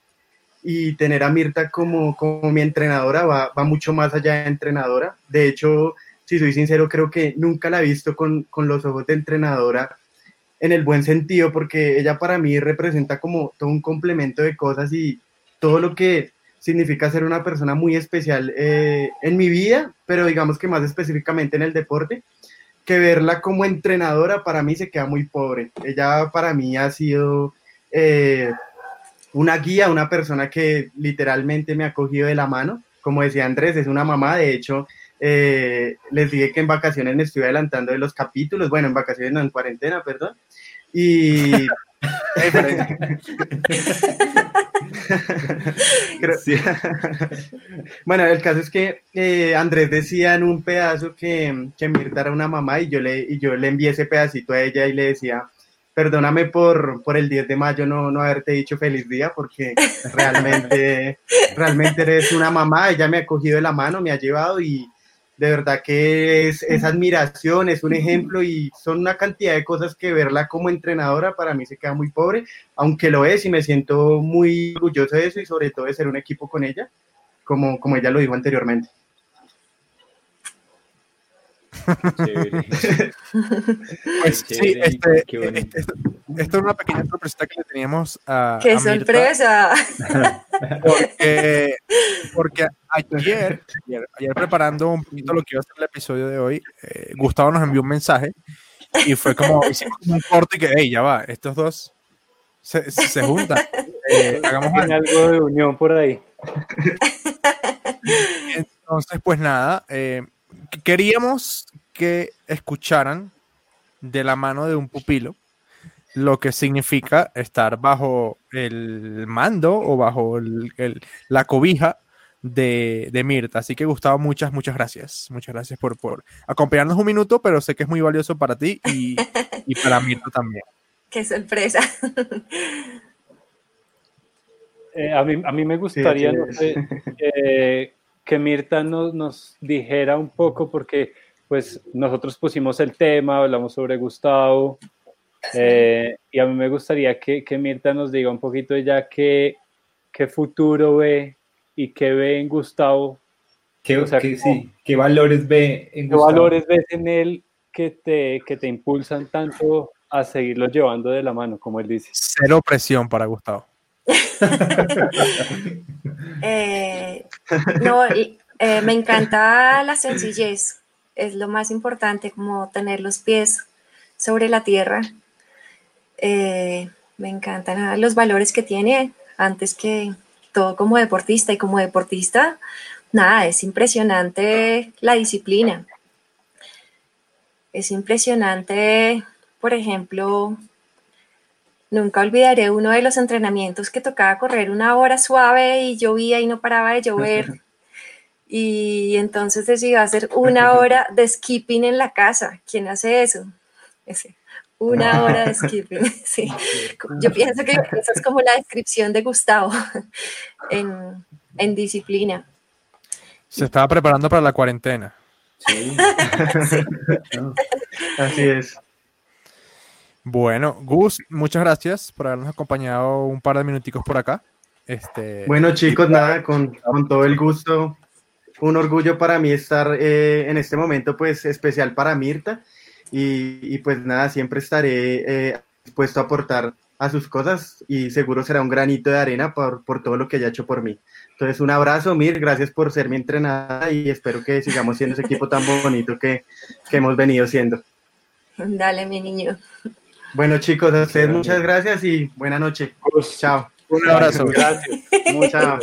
y tener a Mirta como, como mi entrenadora va, va mucho más allá de entrenadora. De hecho, si soy sincero, creo que nunca la he visto con, con los ojos de entrenadora en el buen sentido, porque ella para mí representa como todo un complemento de cosas y todo lo que significa ser una persona muy especial eh, en mi vida, pero digamos que más específicamente en el deporte, que verla como entrenadora para mí se queda muy pobre. Ella para mí ha sido eh, una guía, una persona que literalmente me ha cogido de la mano. Como decía Andrés, es una mamá, de hecho, eh, les dije que en vacaciones me estoy adelantando de los capítulos, bueno, en vacaciones no, en cuarentena, perdón. Y Creo-. Bueno, el caso es que eh, Andrés decía en un pedazo que, que Mirta era una mamá y yo, le, y yo le envié ese pedacito a ella y le decía, perdóname por, por el 10 de mayo no, no haberte dicho feliz día porque realmente, realmente eres una mamá, ella me ha cogido de la mano, me ha llevado y de verdad que es, es admiración, es un ejemplo y son una cantidad de cosas que verla como entrenadora para mí se queda muy pobre, aunque lo es y me siento muy orgulloso de eso y sobre todo de ser un equipo con ella, como, como ella lo dijo anteriormente. Pues sí, este, este- esto, esto es una pequeña sorpresa que le teníamos a. ¡Qué a Mirta, sorpresa! Porque, porque ayer, ayer, ayer preparando un poquito lo que iba a ser el episodio de hoy, eh, Gustavo nos envió un mensaje y fue como, hicimos como un corte y que, hey, ya va, estos dos se, se- se juntan. eh, hagamos algo. algo de unión por ahí. Entonces, pues nada, eh, queríamos que escucharan de la mano de un pupilo lo que significa estar bajo el mando o bajo el- el- la cobija de, de Mirta. Así que Gustavo, muchas, muchas gracias. Muchas gracias por, por acompañarnos un minuto, pero sé que es muy valioso para ti y, y para Mirta también. ¡Qué sorpresa! Eh, a, mí, a mí me gustaría no sé, que Mirta nos, nos dijera un poco, porque pues nosotros pusimos el tema, hablamos sobre Gustavo, eh, y a mí me gustaría que, que Mirta nos diga un poquito ya qué, qué futuro ve y qué ve en Gustavo, ¿Qué, O sea, qué- como- sí, ¿qué valores ve en qué Gustavo? valores ves en él que te, que te impulsan tanto a seguirlo llevando de la mano, como él dice. Cero presión para Gustavo. Eh, no, eh, me encanta la sencillez. Es lo más importante, como tener los pies sobre la tierra. Eh, me encantan los valores que tiene antes que todo como deportista. Y como deportista, nada, es impresionante la disciplina. Es impresionante, por ejemplo, Nunca olvidaré uno de los entrenamientos que tocaba correr una hora suave y llovía y no paraba de llover. Y entonces decidió hacer una hora de skipping en la casa. ¿Quién hace eso? Ese, una hora de skipping. Sí. Yo pienso que esa es como la descripción de Gustavo en, en disciplina. Se estaba preparando para la cuarentena. Sí. Así es. Bueno, Gus, muchas gracias por habernos acompañado un par de minuticos por acá. Este, Bueno, chicos, nada, con, con todo el gusto. Un orgullo para mí estar eh, en este momento, pues, especial para Mirta. Y, y, pues nada, siempre estaré eh, dispuesto a aportar a sus cosas y seguro será un granito de arena por, por todo lo que haya hecho por mí. Entonces, un abrazo, Mir, gracias por ser mi entrenada y espero que sigamos siendo ese equipo tan bonito que, que hemos venido siendo. Dale, mi niño. Bueno, chicos, a ustedes muchas gracias y buena noche. Chao. un abrazo. Gracias. Chao.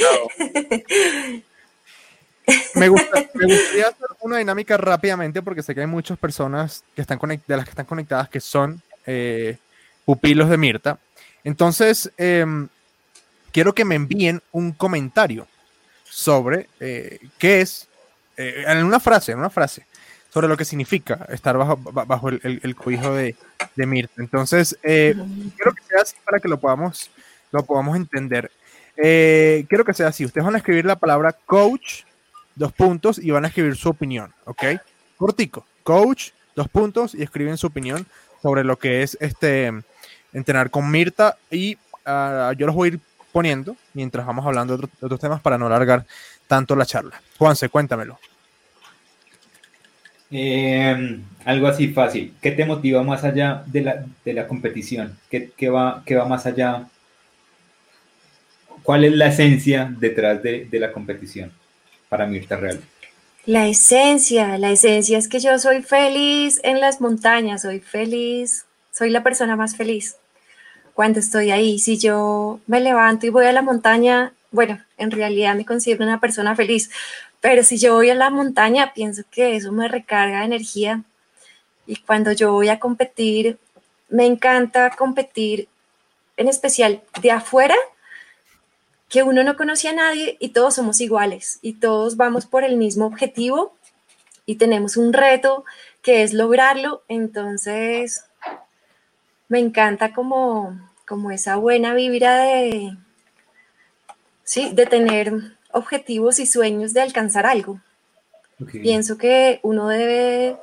Me, gusta- me gustaría hacer una dinámica rápidamente porque sé que hay muchas personas que están conect- de las que están conectadas que son eh, pupilos de Mirta. Entonces, em, quiero que me envíen un comentario sobre eh, qué es, eh, en una frase, en una frase, sobre lo que significa estar bajo, ba- bajo el, el, cobijo de, de Mirta. Entonces, eh, quiero que sea así para que lo podamos, lo podamos entender. Eh, quiero que sea así. Ustedes van a escribir la palabra coach, dos puntos, y van a escribir su opinión, ¿ok? Cortico. Coach, dos puntos, y escriben su opinión sobre lo que es este entrenar con Mirta. Y ah, yo los voy a ir poniendo mientras vamos hablando de, otro- de otros temas para no alargar tanto la charla. Juanse, cuéntamelo. Eh, algo así fácil. ¿Qué te motiva más allá de la, de la competición? ¿Qué, qué va, qué va más allá? ¿Cuál es la esencia detrás de, de la competición para Mirta Real? La esencia, la esencia es que yo soy feliz en las montañas, soy feliz, soy la persona más feliz cuando estoy ahí. Si yo me levanto y voy a la montaña, bueno, en realidad me considero una persona feliz, pero si yo voy a la montaña, pienso que eso me recarga de energía. Y cuando yo voy a competir, me encanta competir, en especial de afuera, que uno no conoce a nadie y todos somos iguales y todos vamos por el mismo objetivo y tenemos un reto que es lograrlo. Entonces, me encanta como, como esa buena vibra de, sí, de tener objetivos y sueños de alcanzar algo. Pienso que uno debe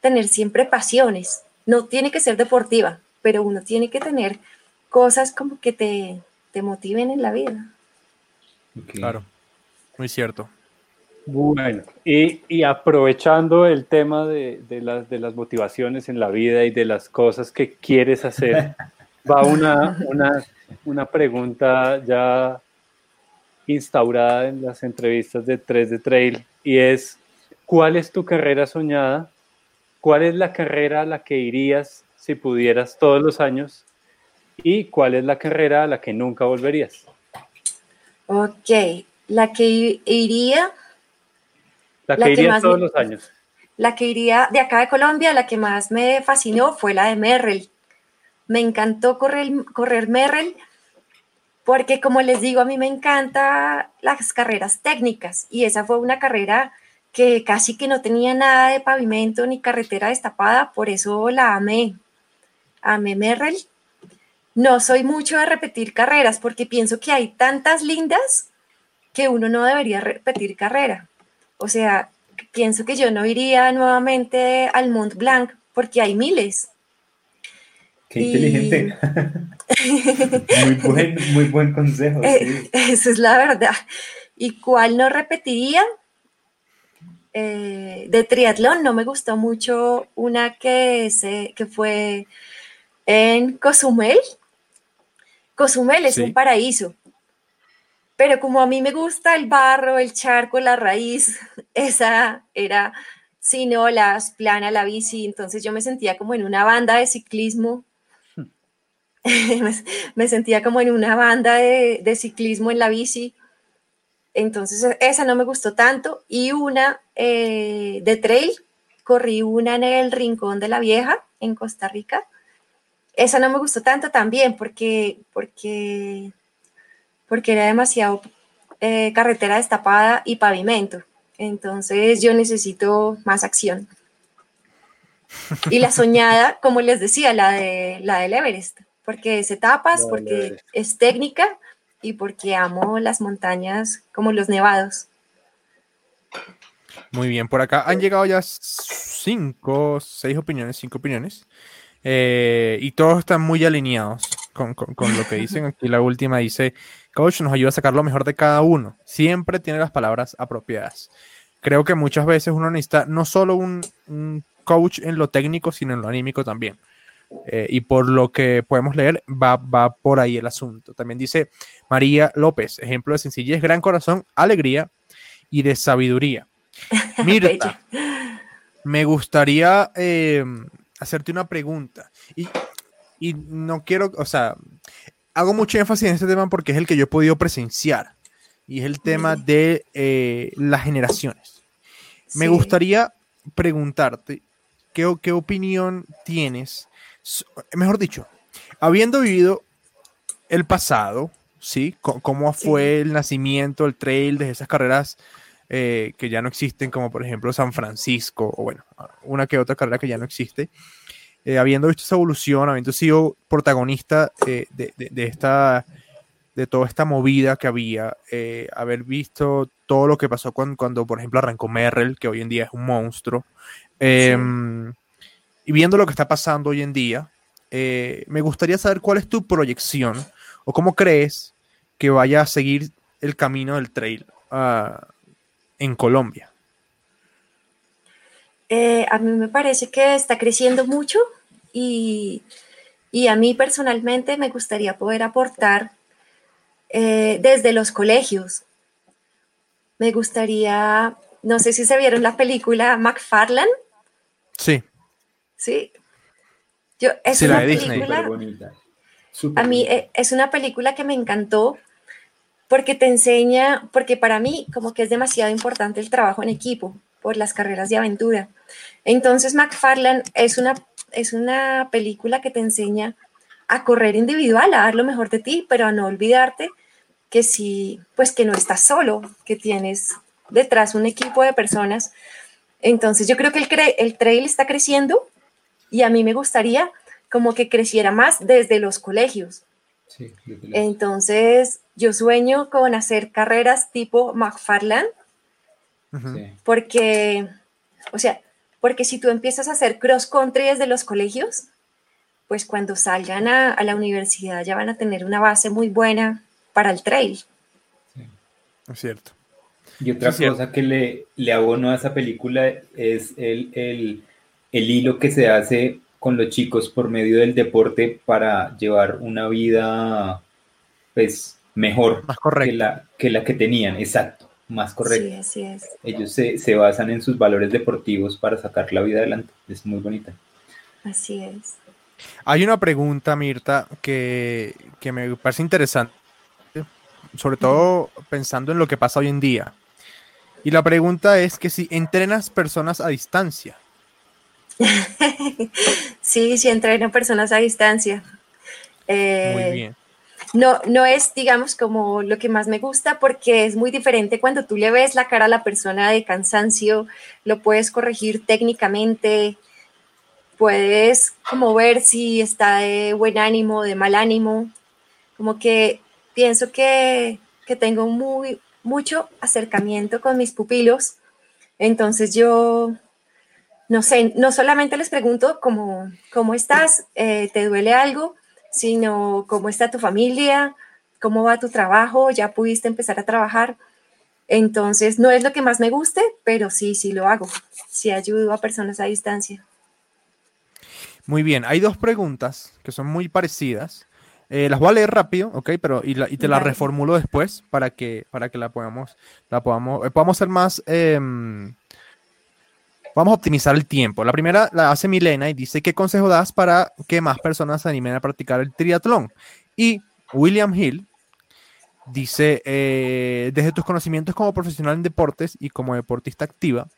tener siempre pasiones. No tiene que ser deportiva, pero uno tiene que tener cosas como que te, te motiven en la vida. Claro, muy cierto. Bueno, y, y aprovechando el tema de, de las, de las motivaciones en la vida y de las cosas que quieres hacer, va una, una, una pregunta ya instaurada en las entrevistas de 3 de Trail y es, ¿cuál es tu carrera soñada? ¿Cuál es la carrera a la que irías si pudieras todos los años? ¿Y cuál es la carrera a la que nunca volverías? Ok, la que iría, La que La que irías más todos me- los años. la que iría de acá de Colombia, la que más me fascinó fue la de Merrell. Me encantó correr, correr Merrell porque, como les digo, a mí me encantan las carreras técnicas y esa fue una carrera que casi que no tenía nada de pavimento ni carretera destapada, por eso la amé. Amé Merrell. No soy mucho de repetir carreras porque pienso que hay tantas lindas que uno no debería repetir carrera. O sea, pienso que yo no iría nuevamente al Mont Blanc porque hay miles. Qué Y- inteligente. muy, buen, muy buen consejo. Eh, sí. Esa es la verdad. ¿Y cuál no repetiría? Eh, de triatlón no me gustó mucho una que, se, que fue en Cozumel. Cozumel es Sí. un paraíso. Pero como a mí me gusta el barro, el charco, la raíz, esa era sin olas, plana la bici, entonces yo me sentía como en una banda de ciclismo. me, sentía como en una banda de, de ciclismo en la bici. Entonces e- esa no me gustó tanto. Y una eh, de trail, corrí una en el Rincón de la Vieja, en Costa Rica. Esa no me gustó tanto también porque, porque, porque era demasiado eh, carretera destapada y pavimento. Entonces yo necesito más acción. Y la soñada, como les decía, la, de, la del Everest, porque es etapas, porque es técnica y porque amo las montañas como los nevados. Muy bien, por acá han llegado ya cinco, seis opiniones, cinco opiniones. eh, y todos están muy alineados con, con- con lo que dicen. Aquí la última dice, coach nos ayuda a sacar lo mejor de cada uno. Siempre tiene las palabras apropiadas. Creo que muchas veces uno necesita no solo un, un coach en lo técnico, sino en lo anímico también. Eh, y por lo que podemos leer, va, va por ahí el asunto. También dice María López, ejemplo de sencillez, gran corazón, alegría y de sabiduría. Mirta, me gustaría eh, hacerte una pregunta. Y, y no quiero, o sea, hago mucho énfasis en este tema porque es el que yo he podido presenciar. Y es el tema de eh, las generaciones. Me Sí. gustaría preguntarte qué, qué opinión tienes, mejor dicho, habiendo vivido el pasado, ¿sí? Co- ¿Cómo fue el nacimiento, el trail de esas carreras eh, que ya no existen, como por ejemplo San Francisco, o bueno, una que otra carrera que ya no existe? Eh, habiendo visto esa evolución, habiendo sido protagonista eh, de, de- de esta de toda esta movida que había, haber visto todo lo que pasó cuando, cuando, por ejemplo, arrancó Merrell, que hoy en día es un monstruo, em, y viendo lo que está pasando hoy en día, eh, me gustaría saber cuál es tu proyección o cómo crees que vaya a seguir el camino del trail ah, en Colombia. Eh, a mí me parece que está creciendo mucho y, y a mí personalmente me gustaría poder aportar eh, desde los colegios. Me gustaría, no sé si se vieron la película McFarlane, Sí, ¿sí? Yo, es Sí, la una de Disney. película, bonita. A mí bonita. eh, es una película que me encantó porque te enseña, porque para mí como que es demasiado importante el trabajo en equipo por las carreras de aventura. Entonces McFarlane es una, es una película que te enseña a correr individual, a dar lo mejor de ti, pero a no olvidarte que sí, pues que no estás solo, que tienes detrás un equipo de personas. Entonces yo creo que el, cre- el trail está creciendo y a mí me gustaría como que creciera más desde los colegios. Sí, desde. Entonces yo sueño con hacer carreras tipo McFarland. Sí. porque, o sea, porque si tú empiezas a hacer cross country desde los colegios, pues cuando salgan a, a la universidad ya van a tener una base muy buena para el trail. Es cierto. Y otra Sí, cosa que le, le abono a esa película es el, el, el hilo que se hace con los chicos por medio del deporte para llevar una vida pues mejor Más que la, que la que tenían, exacto, más correcto. Sí, así es. Ellos se, se basan en sus valores deportivos para sacar la vida adelante. Es muy bonita. Así es. Hay una pregunta, Mirta, que, que me parece interesante, sobre todo pensando en lo que pasa hoy en día. Y la pregunta es que si entrenas personas a distancia. Sí, sí entreno personas a distancia. Eh, Muy bien. No, no es, digamos, como lo que más me gusta porque es muy diferente cuando tú le ves la cara a la persona de cansancio, lo puedes corregir técnicamente, puedes como ver si está de buen ánimo, de mal ánimo, como que pienso que, que tengo muy, mucho acercamiento con mis pupilos, entonces yo, no sé, no solamente les pregunto cómo, cómo estás, Eh, te duele algo, sino cómo está tu familia, cómo va tu trabajo, ya pudiste empezar a trabajar. Entonces, no es lo que más me guste, pero sí, sí lo hago. Sí ayudo a personas a distancia. Muy bien. Hay dos preguntas que son muy parecidas. Eh, las voy a leer rápido, ¿ok? Pero y, la- y te la Dale. reformulo después para que, para que la podamos, la podamos, eh, podamos ser más, em, vamos a optimizar el tiempo. La primera la hace Milena y dice, ¿qué consejo das para que más personas se animen a practicar el triatlón? Y William Hill dice, eh, desde tus conocimientos como profesional en deportes y como deportista activa,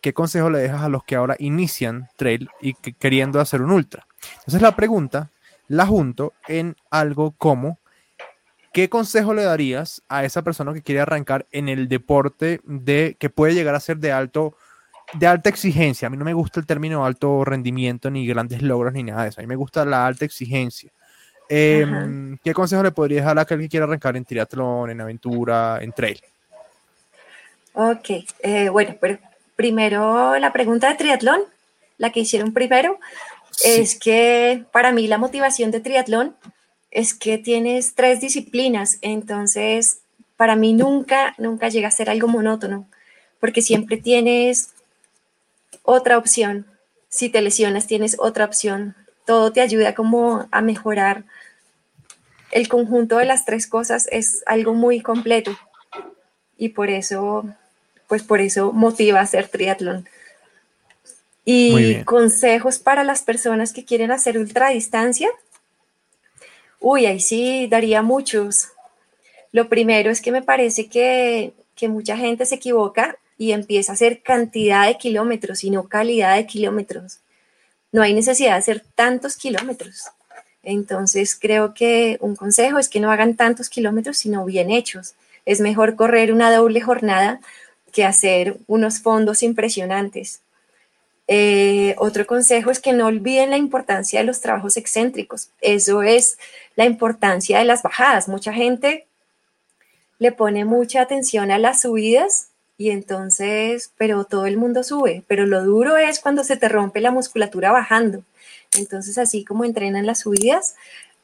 ¿qué consejo le dejas a los que ahora inician trail y que- queriendo hacer un ultra? Entonces la pregunta la junto en algo como, ¿qué consejo le darías a esa persona que quiere arrancar en el deporte de que puede llegar a ser de alto de alta exigencia? A mí no me gusta el término alto rendimiento ni grandes logros ni nada de eso. A mí me gusta la alta exigencia. Em, ¿Qué consejo le podrías dar a aquel que quiera arrancar en triatlón, en aventura, en trail? Ok, eh, bueno, pero primero la pregunta de triatlón, la que hicieron primero, es que para mí la motivación de triatlón es que tienes tres disciplinas, entonces para mí nunca, nunca llega a ser algo monótono, porque siempre tienes otra opción. Si te lesionas, tienes otra opción. Todo te ayuda como a mejorar. El conjunto de las tres cosas es algo muy completo y por eso, pues por eso motiva a hacer triatlón. Y consejos para las personas que quieren hacer ultradistancia. Uy, ahí sí daría muchos. Lo primero es que me parece que, que mucha gente se equivoca y empieza a hacer cantidad de kilómetros y no calidad de kilómetros. No hay necesidad de hacer tantos kilómetros. Entonces creo que un consejo es que no hagan tantos kilómetros, sino bien hechos. Es mejor correr una doble jornada que hacer unos fondos impresionantes. Eh, otro consejo es que no olviden la importancia de los trabajos excéntricos. Eso es la importancia de las bajadas. Mucha gente le pone mucha atención a las subidas y entonces, pero todo el mundo sube, pero lo duro es cuando se te rompe la musculatura bajando. Entonces, así como entrenan las subidas,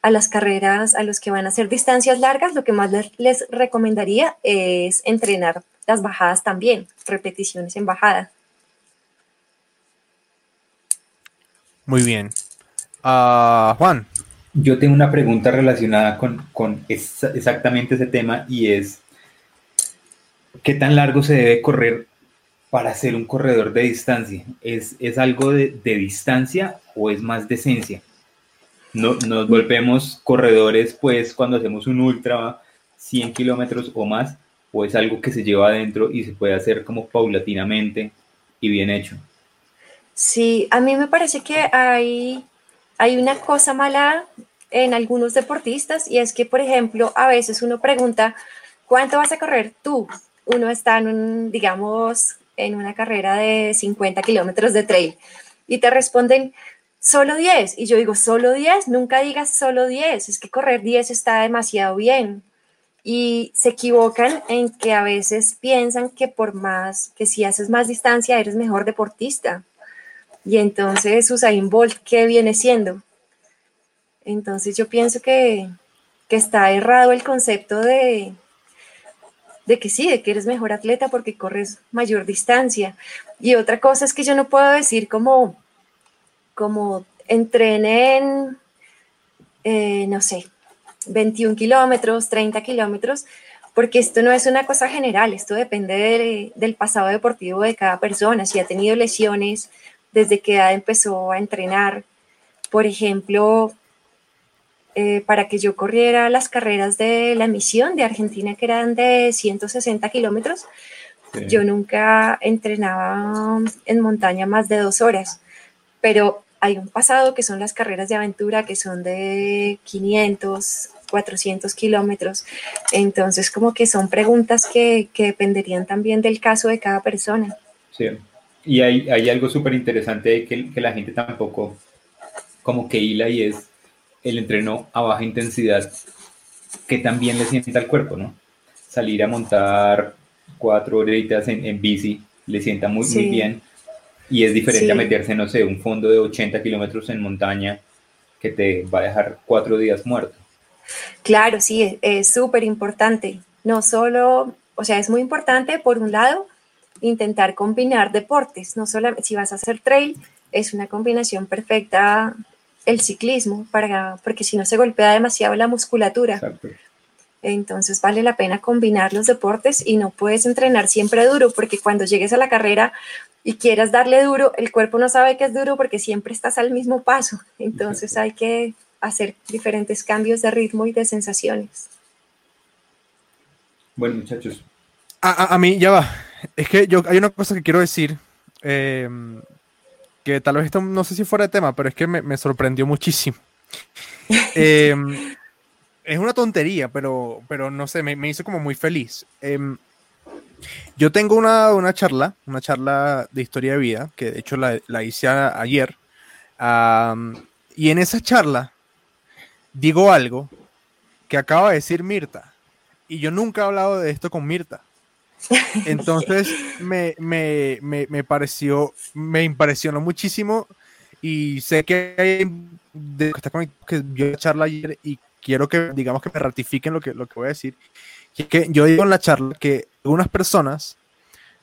a las carreras, a los que van a hacer distancias largas, lo que más les, recomendaría es entrenar las bajadas también, repeticiones en bajada. Muy bien. Ah, Juan, Yo tengo una pregunta relacionada con, con esa- exactamente ese tema y es, ¿qué tan largo se debe correr para ser un corredor de distancia? ¿Es, es algo de, de distancia o es más de esencia? No, nos volvemos corredores pues cuando hacemos un ultra 100 kilómetros o más o es algo que se lleva adentro y se puede hacer como paulatinamente y bien hecho. Sí, a mí me parece que hay, hay una cosa mala en algunos deportistas y es que, por ejemplo, a veces uno pregunta, ¿cuánto vas a correr tú? Uno está en un, digamos, en una carrera de 50 kilómetros de trail y te responden, solo 10. Y yo digo, solo 10, nunca digas solo 10, es que correr 10 está demasiado bien. Y se equivocan en que a veces piensan que por más, que si haces más distancia eres mejor deportista. Y entonces Usain Bolt, ¿qué viene siendo? Entonces yo pienso que, que está errado el concepto de, de que sí, de que eres mejor atleta porque corres mayor distancia. Y otra cosa es que yo no puedo decir como, como entrenen, eh, no sé, 21 kilómetros, 30 kilómetros, porque esto no es una cosa general, esto depende del pasado deportivo de cada persona, si ha tenido lesiones, desde qué edad empezó a entrenar. Por ejemplo, eh, para que yo corriera las carreras de la misión de Argentina, que eran de 160 kilómetros, yo nunca entrenaba en montaña más de dos horas, pero hay un pasado que son las carreras de aventura, que son de 500, 400 kilómetros. Entonces, como que son preguntas que, que, dependerían también del caso de cada persona. Sí, y hay, hay algo súper interesante que, que la gente tampoco como que hila y es el entreno a baja intensidad que también le sienta al cuerpo, ¿no? Salir a montar cuatro horitas en, en bici le sienta muy, sí. muy bien y es diferente sí. a meterse, no sé, un fondo de 80 kilómetros en montaña que te va a dejar cuatro días muerto. Claro, sí, es súper importante. No solo, o sea, es muy importante, por un lado, intentar combinar deportes. No solo si vas a hacer trail, es una combinación perfecta el ciclismo, para, porque si no se golpea demasiado la musculatura. Exacto. Entonces vale la pena combinar los deportes y no puedes entrenar siempre duro, porque cuando llegues a la carrera y quieras darle duro, el cuerpo no sabe que es duro porque siempre estás al mismo paso. Entonces hay que hacer diferentes cambios de ritmo y de sensaciones. Bueno, muchachos. A, a, a mí, ya va. Es que yo hay una cosa que quiero decir. Eh, que tal vez esto no sé si fuera de tema, pero es que me, sorprendió muchísimo. Eh, es una tontería, pero, pero no sé, me, hizo como muy feliz. Eh, yo tengo una, una, charla, una charla de historia de vida, que de hecho la, hice ayer, y en esa charla digo algo que acaba de decir Mirta, y yo nunca he hablado de esto con Mirta. Entonces me, me, me, me, pareció, me impresionó muchísimo y sé que hay de que vio la charla ayer y quiero que digamos que me ratifiquen lo que, lo que voy a decir. Que yo digo en la charla que algunas personas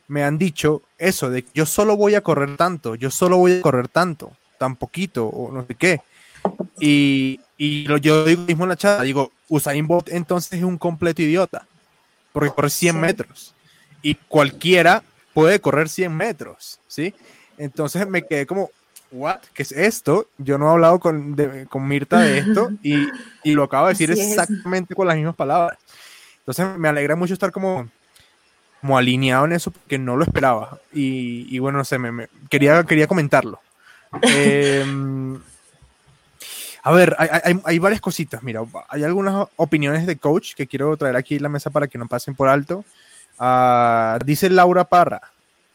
me han dicho eso, de que yo solo voy a correr tanto, yo solo voy a correr tanto, tan poquito o no sé qué. Y, y lo, yo digo mismo en la charla, digo, Usain Bolt entonces es un completo idiota, porque corre 100 sí. metros y cualquiera puede correr 100 metros, ¿sí? Entonces me quedé como, ¿what? ¿Qué es esto? Yo no he hablado con, de, con Mirta de esto y, y, lo acabo de decir Así exactamente es. con las mismas palabras. Entonces me alegra mucho estar como, como alineado en eso porque no lo esperaba. Y, y bueno, no sé, me, me, quería, quería comentarlo. Eh, a ver, hay, hay, hay, varias cositas. Mira, hay algunas opiniones de coach que quiero traer aquí en la mesa para que no pasen por alto. Uh, dice Laura Parra,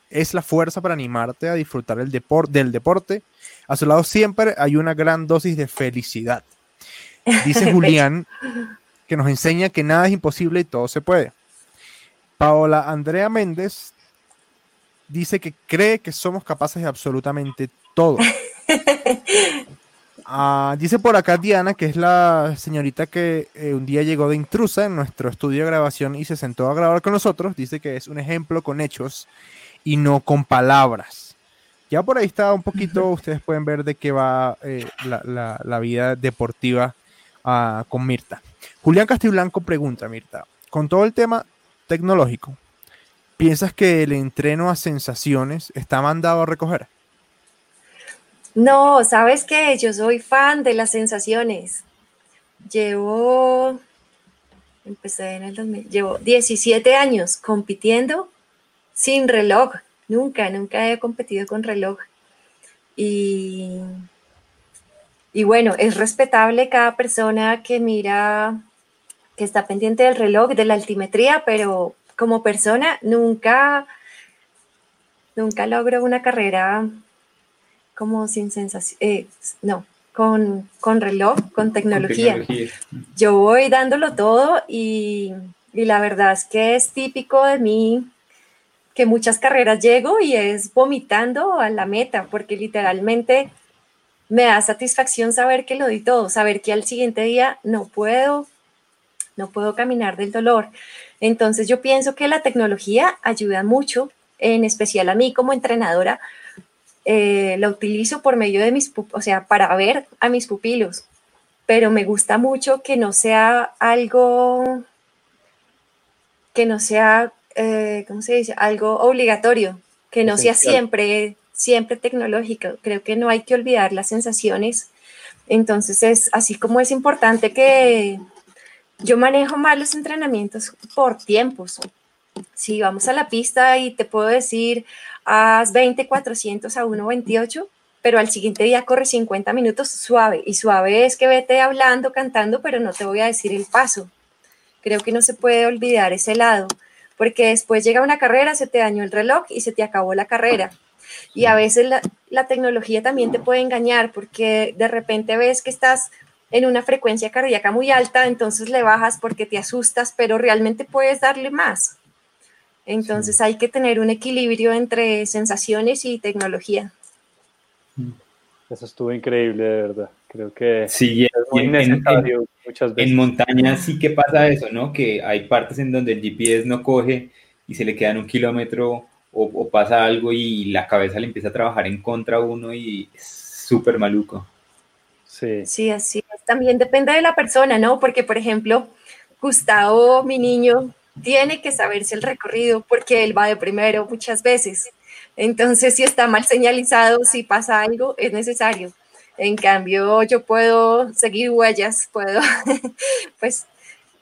es la fuerza para animarte a disfrutar el depor del deporte. A su lado siempre hay una gran dosis de felicidad. Dice Julián que nos enseña que nada es imposible y todo se puede. Paola Andrea Méndez dice que cree que somos capaces de absolutamente todo. Uh, dice por acá Diana, que es la señorita que eh, un día llegó de intrusa en nuestro estudio de grabación y se sentó a grabar con nosotros. Dice que es un ejemplo con hechos y no con palabras. Ya por ahí está un poquito, ustedes pueden ver de qué va eh, la, la, la, vida deportiva uh, con Mirta. Julián Castiblanco pregunta, Mirta, con todo el tema tecnológico, ¿piensas que el entreno a sensaciones está mandado a recoger? No, sabes que yo soy fan de las sensaciones. Llevo, empecé en el 2000, llevo 17 años compitiendo sin reloj. Nunca, nunca he competido con reloj. Y, y bueno, es respetable cada persona que mira, que está pendiente del reloj, de la altimetría, pero como persona nunca, nunca logro una carrera como sin sensación, eh, no, con, con reloj, con tecnología. Tecnología. Yo voy dándolo todo y, y la verdad es que es típico de mí que muchas carreras llego y es vomitando a la meta, porque literalmente me da satisfacción saber que lo di todo, saber que al siguiente día no puedo, no puedo caminar del dolor. Entonces yo pienso que la tecnología ayuda mucho, en especial a mí como entrenadora, eh, la utilizo por medio de mis, o sea, para ver a mis pupilos, pero me gusta mucho que no sea algo, que no sea, eh, ¿cómo se dice? Algo obligatorio, que no sea Esencial. siempre, siempre tecnológico. Creo que no hay que olvidar las sensaciones. Entonces es así como es importante que yo manejo más los entrenamientos por tiempos. Si vamos a la pista y te puedo decir, haz 20, 400 a 1.28, pero al siguiente día corre 50 minutos suave. Y suave es que vete hablando, cantando, pero no te voy a decir el paso. Creo que no se puede olvidar ese lado, porque después llega una carrera, se te dañó el reloj y se te acabó la carrera. Y a veces la, la tecnología también te puede engañar, porque de repente ves que estás en una frecuencia cardíaca muy alta, entonces le bajas porque te asustas, pero realmente puedes darle más. Entonces hay que tener un equilibrio entre sensaciones y tecnología. Eso estuvo increíble, de verdad. Creo que es Sí, y muy en, en- necesario muchas en veces. montaña sí que pasa eso, ¿no? Que hay partes en donde el GPS no coge y se le quedan un kilómetro o, o pasa algo y la cabeza le empieza a trabajar en contra a uno y es súper maluco. Sí, Sí, así es. También depende de la persona, ¿no? Porque, por ejemplo, Gustavo, mi niño, tiene que saberse el recorrido porque él va de primero muchas veces. Entonces, si está mal señalizado, si pasa algo, es necesario. En cambio, yo puedo seguir huellas, puedo, pues,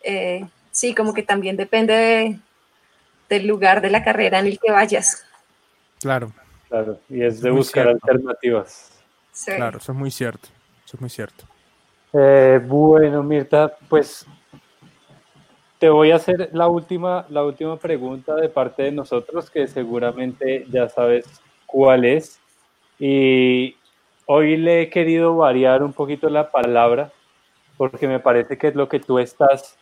eh, sí, como que también depende de- del lugar de la carrera en el que vayas. Claro, claro. Y es de buscar cierto. alternativas. Sí. claro, eso es muy cierto. Eso es muy cierto. Eh, bueno, Mirta, pues te voy a hacer la última, la última pregunta de parte de nosotros, que seguramente ya sabes cuál es. Y hoy le he querido variar un poquito la palabra, porque me parece que es lo que tú estás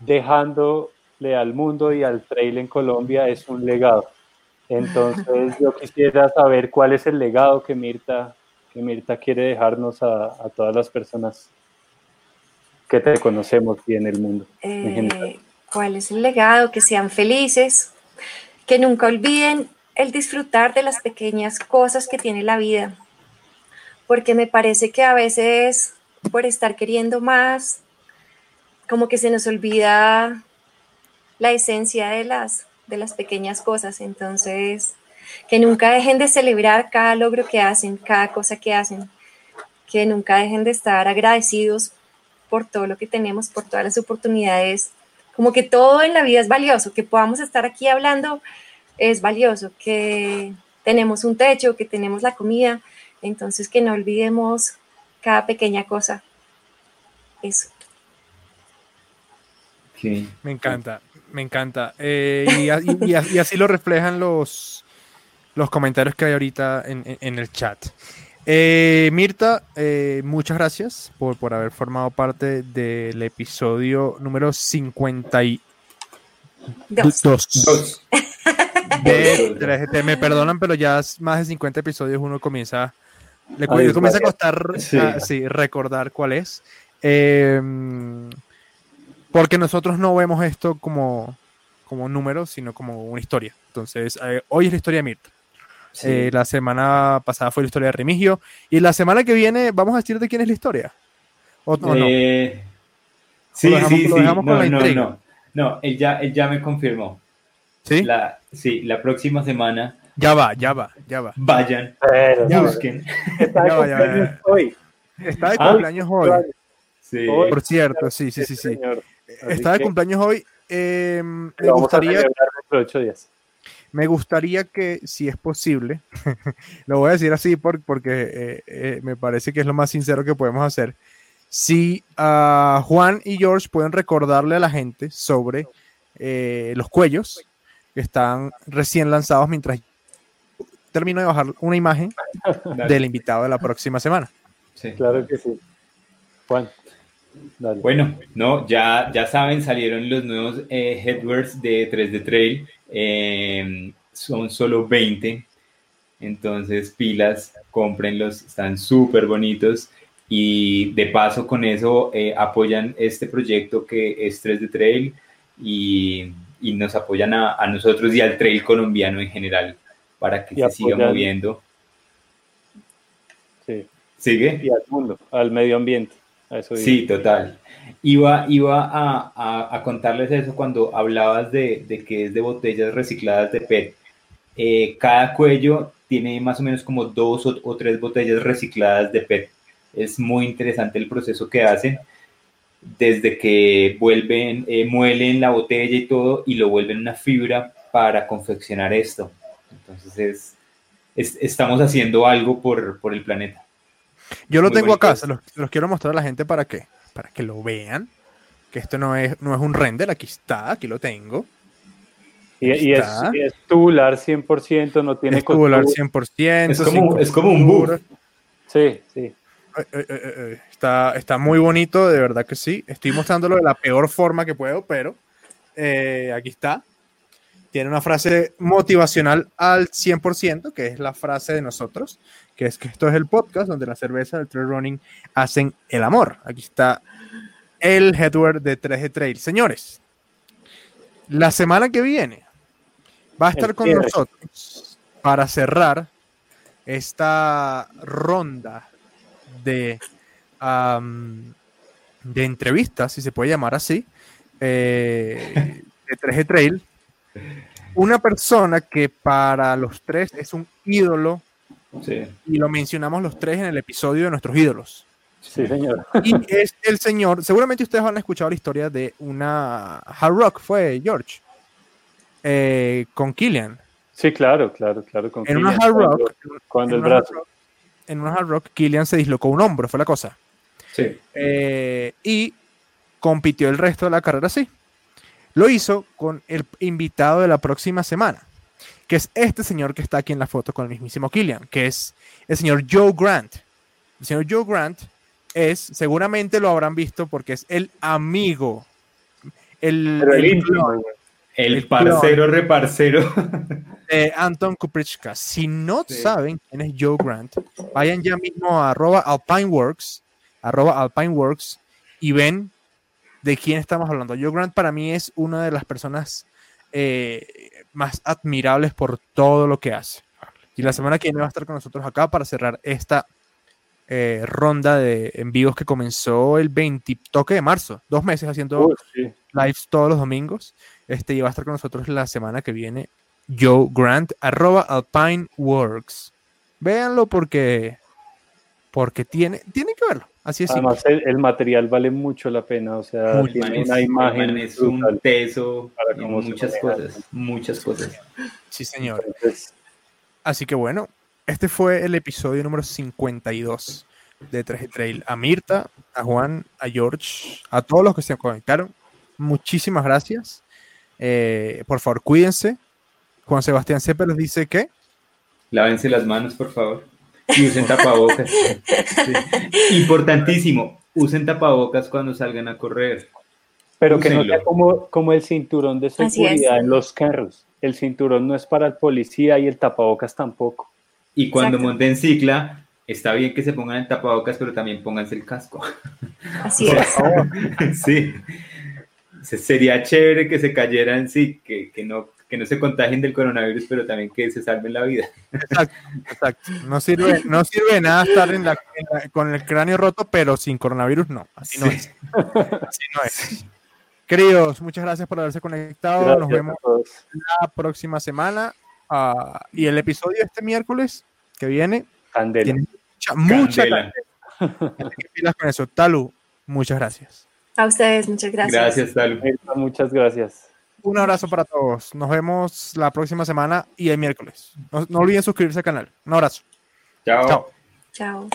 dejándole al mundo y al trail en Colombia es un legado. Entonces yo quisiera saber cuál es el legado que Mirta, que Mirta quiere dejarnos a, a todas las personas que te conocemos y en el mundo. Eh, ¿Cuál es el legado? Que sean felices, que nunca olviden el disfrutar de las pequeñas cosas que tiene la vida, porque me parece que a veces por estar queriendo más, como que se nos olvida la esencia de las, de las pequeñas cosas, entonces que nunca dejen de celebrar cada logro que hacen, cada cosa que hacen, que nunca dejen de estar agradecidos por todo lo que tenemos, por todas las oportunidades, como que todo en la vida es valioso, que podamos estar aquí hablando es valioso, que tenemos un techo, que tenemos la comida, entonces que no olvidemos cada pequeña cosa. Eso. Sí. Me encanta, me encanta. Eh, y, a- y- y a- y así lo reflejan los, los comentarios que hay ahorita en, en- en el chat. Eh, Mirta, eh, muchas gracias por, por haber formado parte del episodio número 52. Dos. Dos. De-. Me perdonan, pero ya es más de 50 episodios uno comienza, le, cu- Ay, le comienza a costar Sí. ah, sí, recordar cuál es. Eh, porque nosotros no vemos esto como, como números, sino como una historia. Entonces, eh, hoy es la historia de Mirta. Sí. Eh, la semana pasada fue la historia de Remigio. Y la semana que viene vamos a decir de quién es la historia. ¿O, o no? Eh, sí, dejamos- sí, sí. No, la no, no. No, él ya, él ya me confirmó. ¿Sí? La, sí, la próxima semana Ya va, ya va, ya va. vayan, Pero, Ya va. busquen. está de Ya va, ya va, ya cumpleaños hoy. Está de Ah, cumpleaños hoy. Sí. Por cierto, sí, sí, sí, sí. Está de que cumpleaños hoy. Eh, me lo vamos a gustaría, ocho días. Me gustaría que, si es posible, lo voy a decir así por- porque eh, eh, me parece que es lo más sincero que podemos hacer. Si ah, Juan y George pueden recordarle a la gente sobre eh, los cuellos que están recién lanzados mientras termino de bajar una imagen del invitado de la próxima semana. Sí. Claro que sí. Juan, dale. Bueno, no, ya, ya saben, salieron los nuevos eh, headwears de 3D Trail. Eh, son solo 20. Entonces, pilas, cómprenlos, están súper bonitos. Y de paso, con eso eh, apoyan este proyecto que es 3D Trail y, y nos apoyan a, a nosotros y al trail colombiano en general para que Y se siga moviendo. Sí. ¿Sigue? Y al mundo, al medio ambiente. Eso. Sí, total. Iba, iba a, a- a contarles eso cuando hablabas de, de que es de botellas recicladas de PET. Eh, cada cuello tiene más o menos como dos o, o tres botellas recicladas de PET. Es muy interesante el proceso que hacen desde que vuelven, eh, muelen la botella y todo y lo vuelven una fibra para confeccionar esto. Entonces es, es- estamos haciendo algo por, por el planeta. Yo lo Muy tengo acá, bonitos. se los, se los quiero mostrar a la gente para que, para que lo vean. Que esto no es, no es un render, aquí está, aquí lo tengo. Y, y es, y es tubular 100%, no tiene Es tubular costura. 100%. Es como, es como un costura. Sí, sí. Eh, eh, eh, eh, Está, está muy bonito, de verdad que sí. Estoy mostrándolo de la peor forma que puedo, pero eh, aquí está. Tiene una frase motivacional al 100%, que es la frase de nosotros, que es que esto es el podcast donde la cerveza del trail running hacen el amor. Aquí está el headwear de 3G Trail. Señores, la semana que viene va a estar con nosotros para cerrar esta ronda de, am, de entrevistas, si se puede llamar así, eh, de 3G Trail. Una persona que para los tres es un ídolo, Sí. y lo mencionamos los tres en el episodio de nuestros ídolos. Sí, señor. Y es el señor, seguramente ustedes han escuchado la historia de una Hard Rock, fue George, eh, con Killian. Sí, claro, claro, claro. con En una Kylian, Hard Rock, Cuando el una brazo. Rock- en una Hard Rock, Killian se dislocó un hombro, fue la cosa. Sí. Eh, y compitió el resto de la carrera así. Lo hizo con el invitado de la próxima semana, que es este señor que está aquí en la foto con el mismísimo Killian, que es el señor Joe Grant. El señor Joe Grant es, seguramente lo habrán visto porque es el amigo, el, el el clon parcero reparcero. de Anton Kuprichka. Si no Sí. saben quién es Joe Grant, vayan ya mismo a arroba alpineworks, arroba alpineworks y ven de quién estamos hablando. Joe Grant para mí es una de las personas eh, más admirables por todo lo que hace. Y la semana que viene va a estar con nosotros acá para cerrar esta eh, ronda de envíos que comenzó el 20 toque de marzo, dos meses haciendo sí. lives todos los domingos. Este y va a estar con nosotros la semana que viene. Joe Grant, arroba Alpine Works. Véanlo porque, porque tiene, tienen que verlo. Así es. Además, el, el material vale mucho la pena. O sea, Muy tiene Man, una imagen. es un para se muchas cosas, muchas cosas. sí, señor. Entonces, Así que bueno, este fue el episodio número 52 de 3G Trail. A Mirta, a Juan, a George, a todos los que se conectaron. Muchísimas gracias. Eh, por favor, cuídense. Juan Sebastián Cepeda les dice que Lávense las manos, por favor. Y usen tapabocas. Sí. Importantísimo, usen tapabocas cuando salgan a correr. pero que no sea como, como el cinturón de seguridad en los carros. El cinturón no es para el policía y el tapabocas tampoco. Y cuando Exacto. monten cicla, está bien que se pongan el tapabocas, pero también pónganse el casco. Así es. sí. Se- Sería chévere que se cayeran, sí, que, que, no, que no se contagien del coronavirus, pero también que se salven la vida. Exacto, exacto. No sirve, no sirve de nada estar en la- en la- con el cráneo roto, pero sin coronavirus no. Así no Sí. es. Así no es. Queridos, muchas gracias por haberse conectado. Nos Gracias vemos a todos. la próxima semana. Ah, y el episodio este miércoles que viene Candela. tiene mucha, mucha Candela. candela. Con eso. Talu, muchas gracias. A ustedes, muchas gracias. Gracias, Talu. Muchas gracias. Un abrazo para todos. Nos vemos la próxima semana y el miércoles. No, no olviden suscribirse al canal. Un abrazo. Chao. Chao. Chao.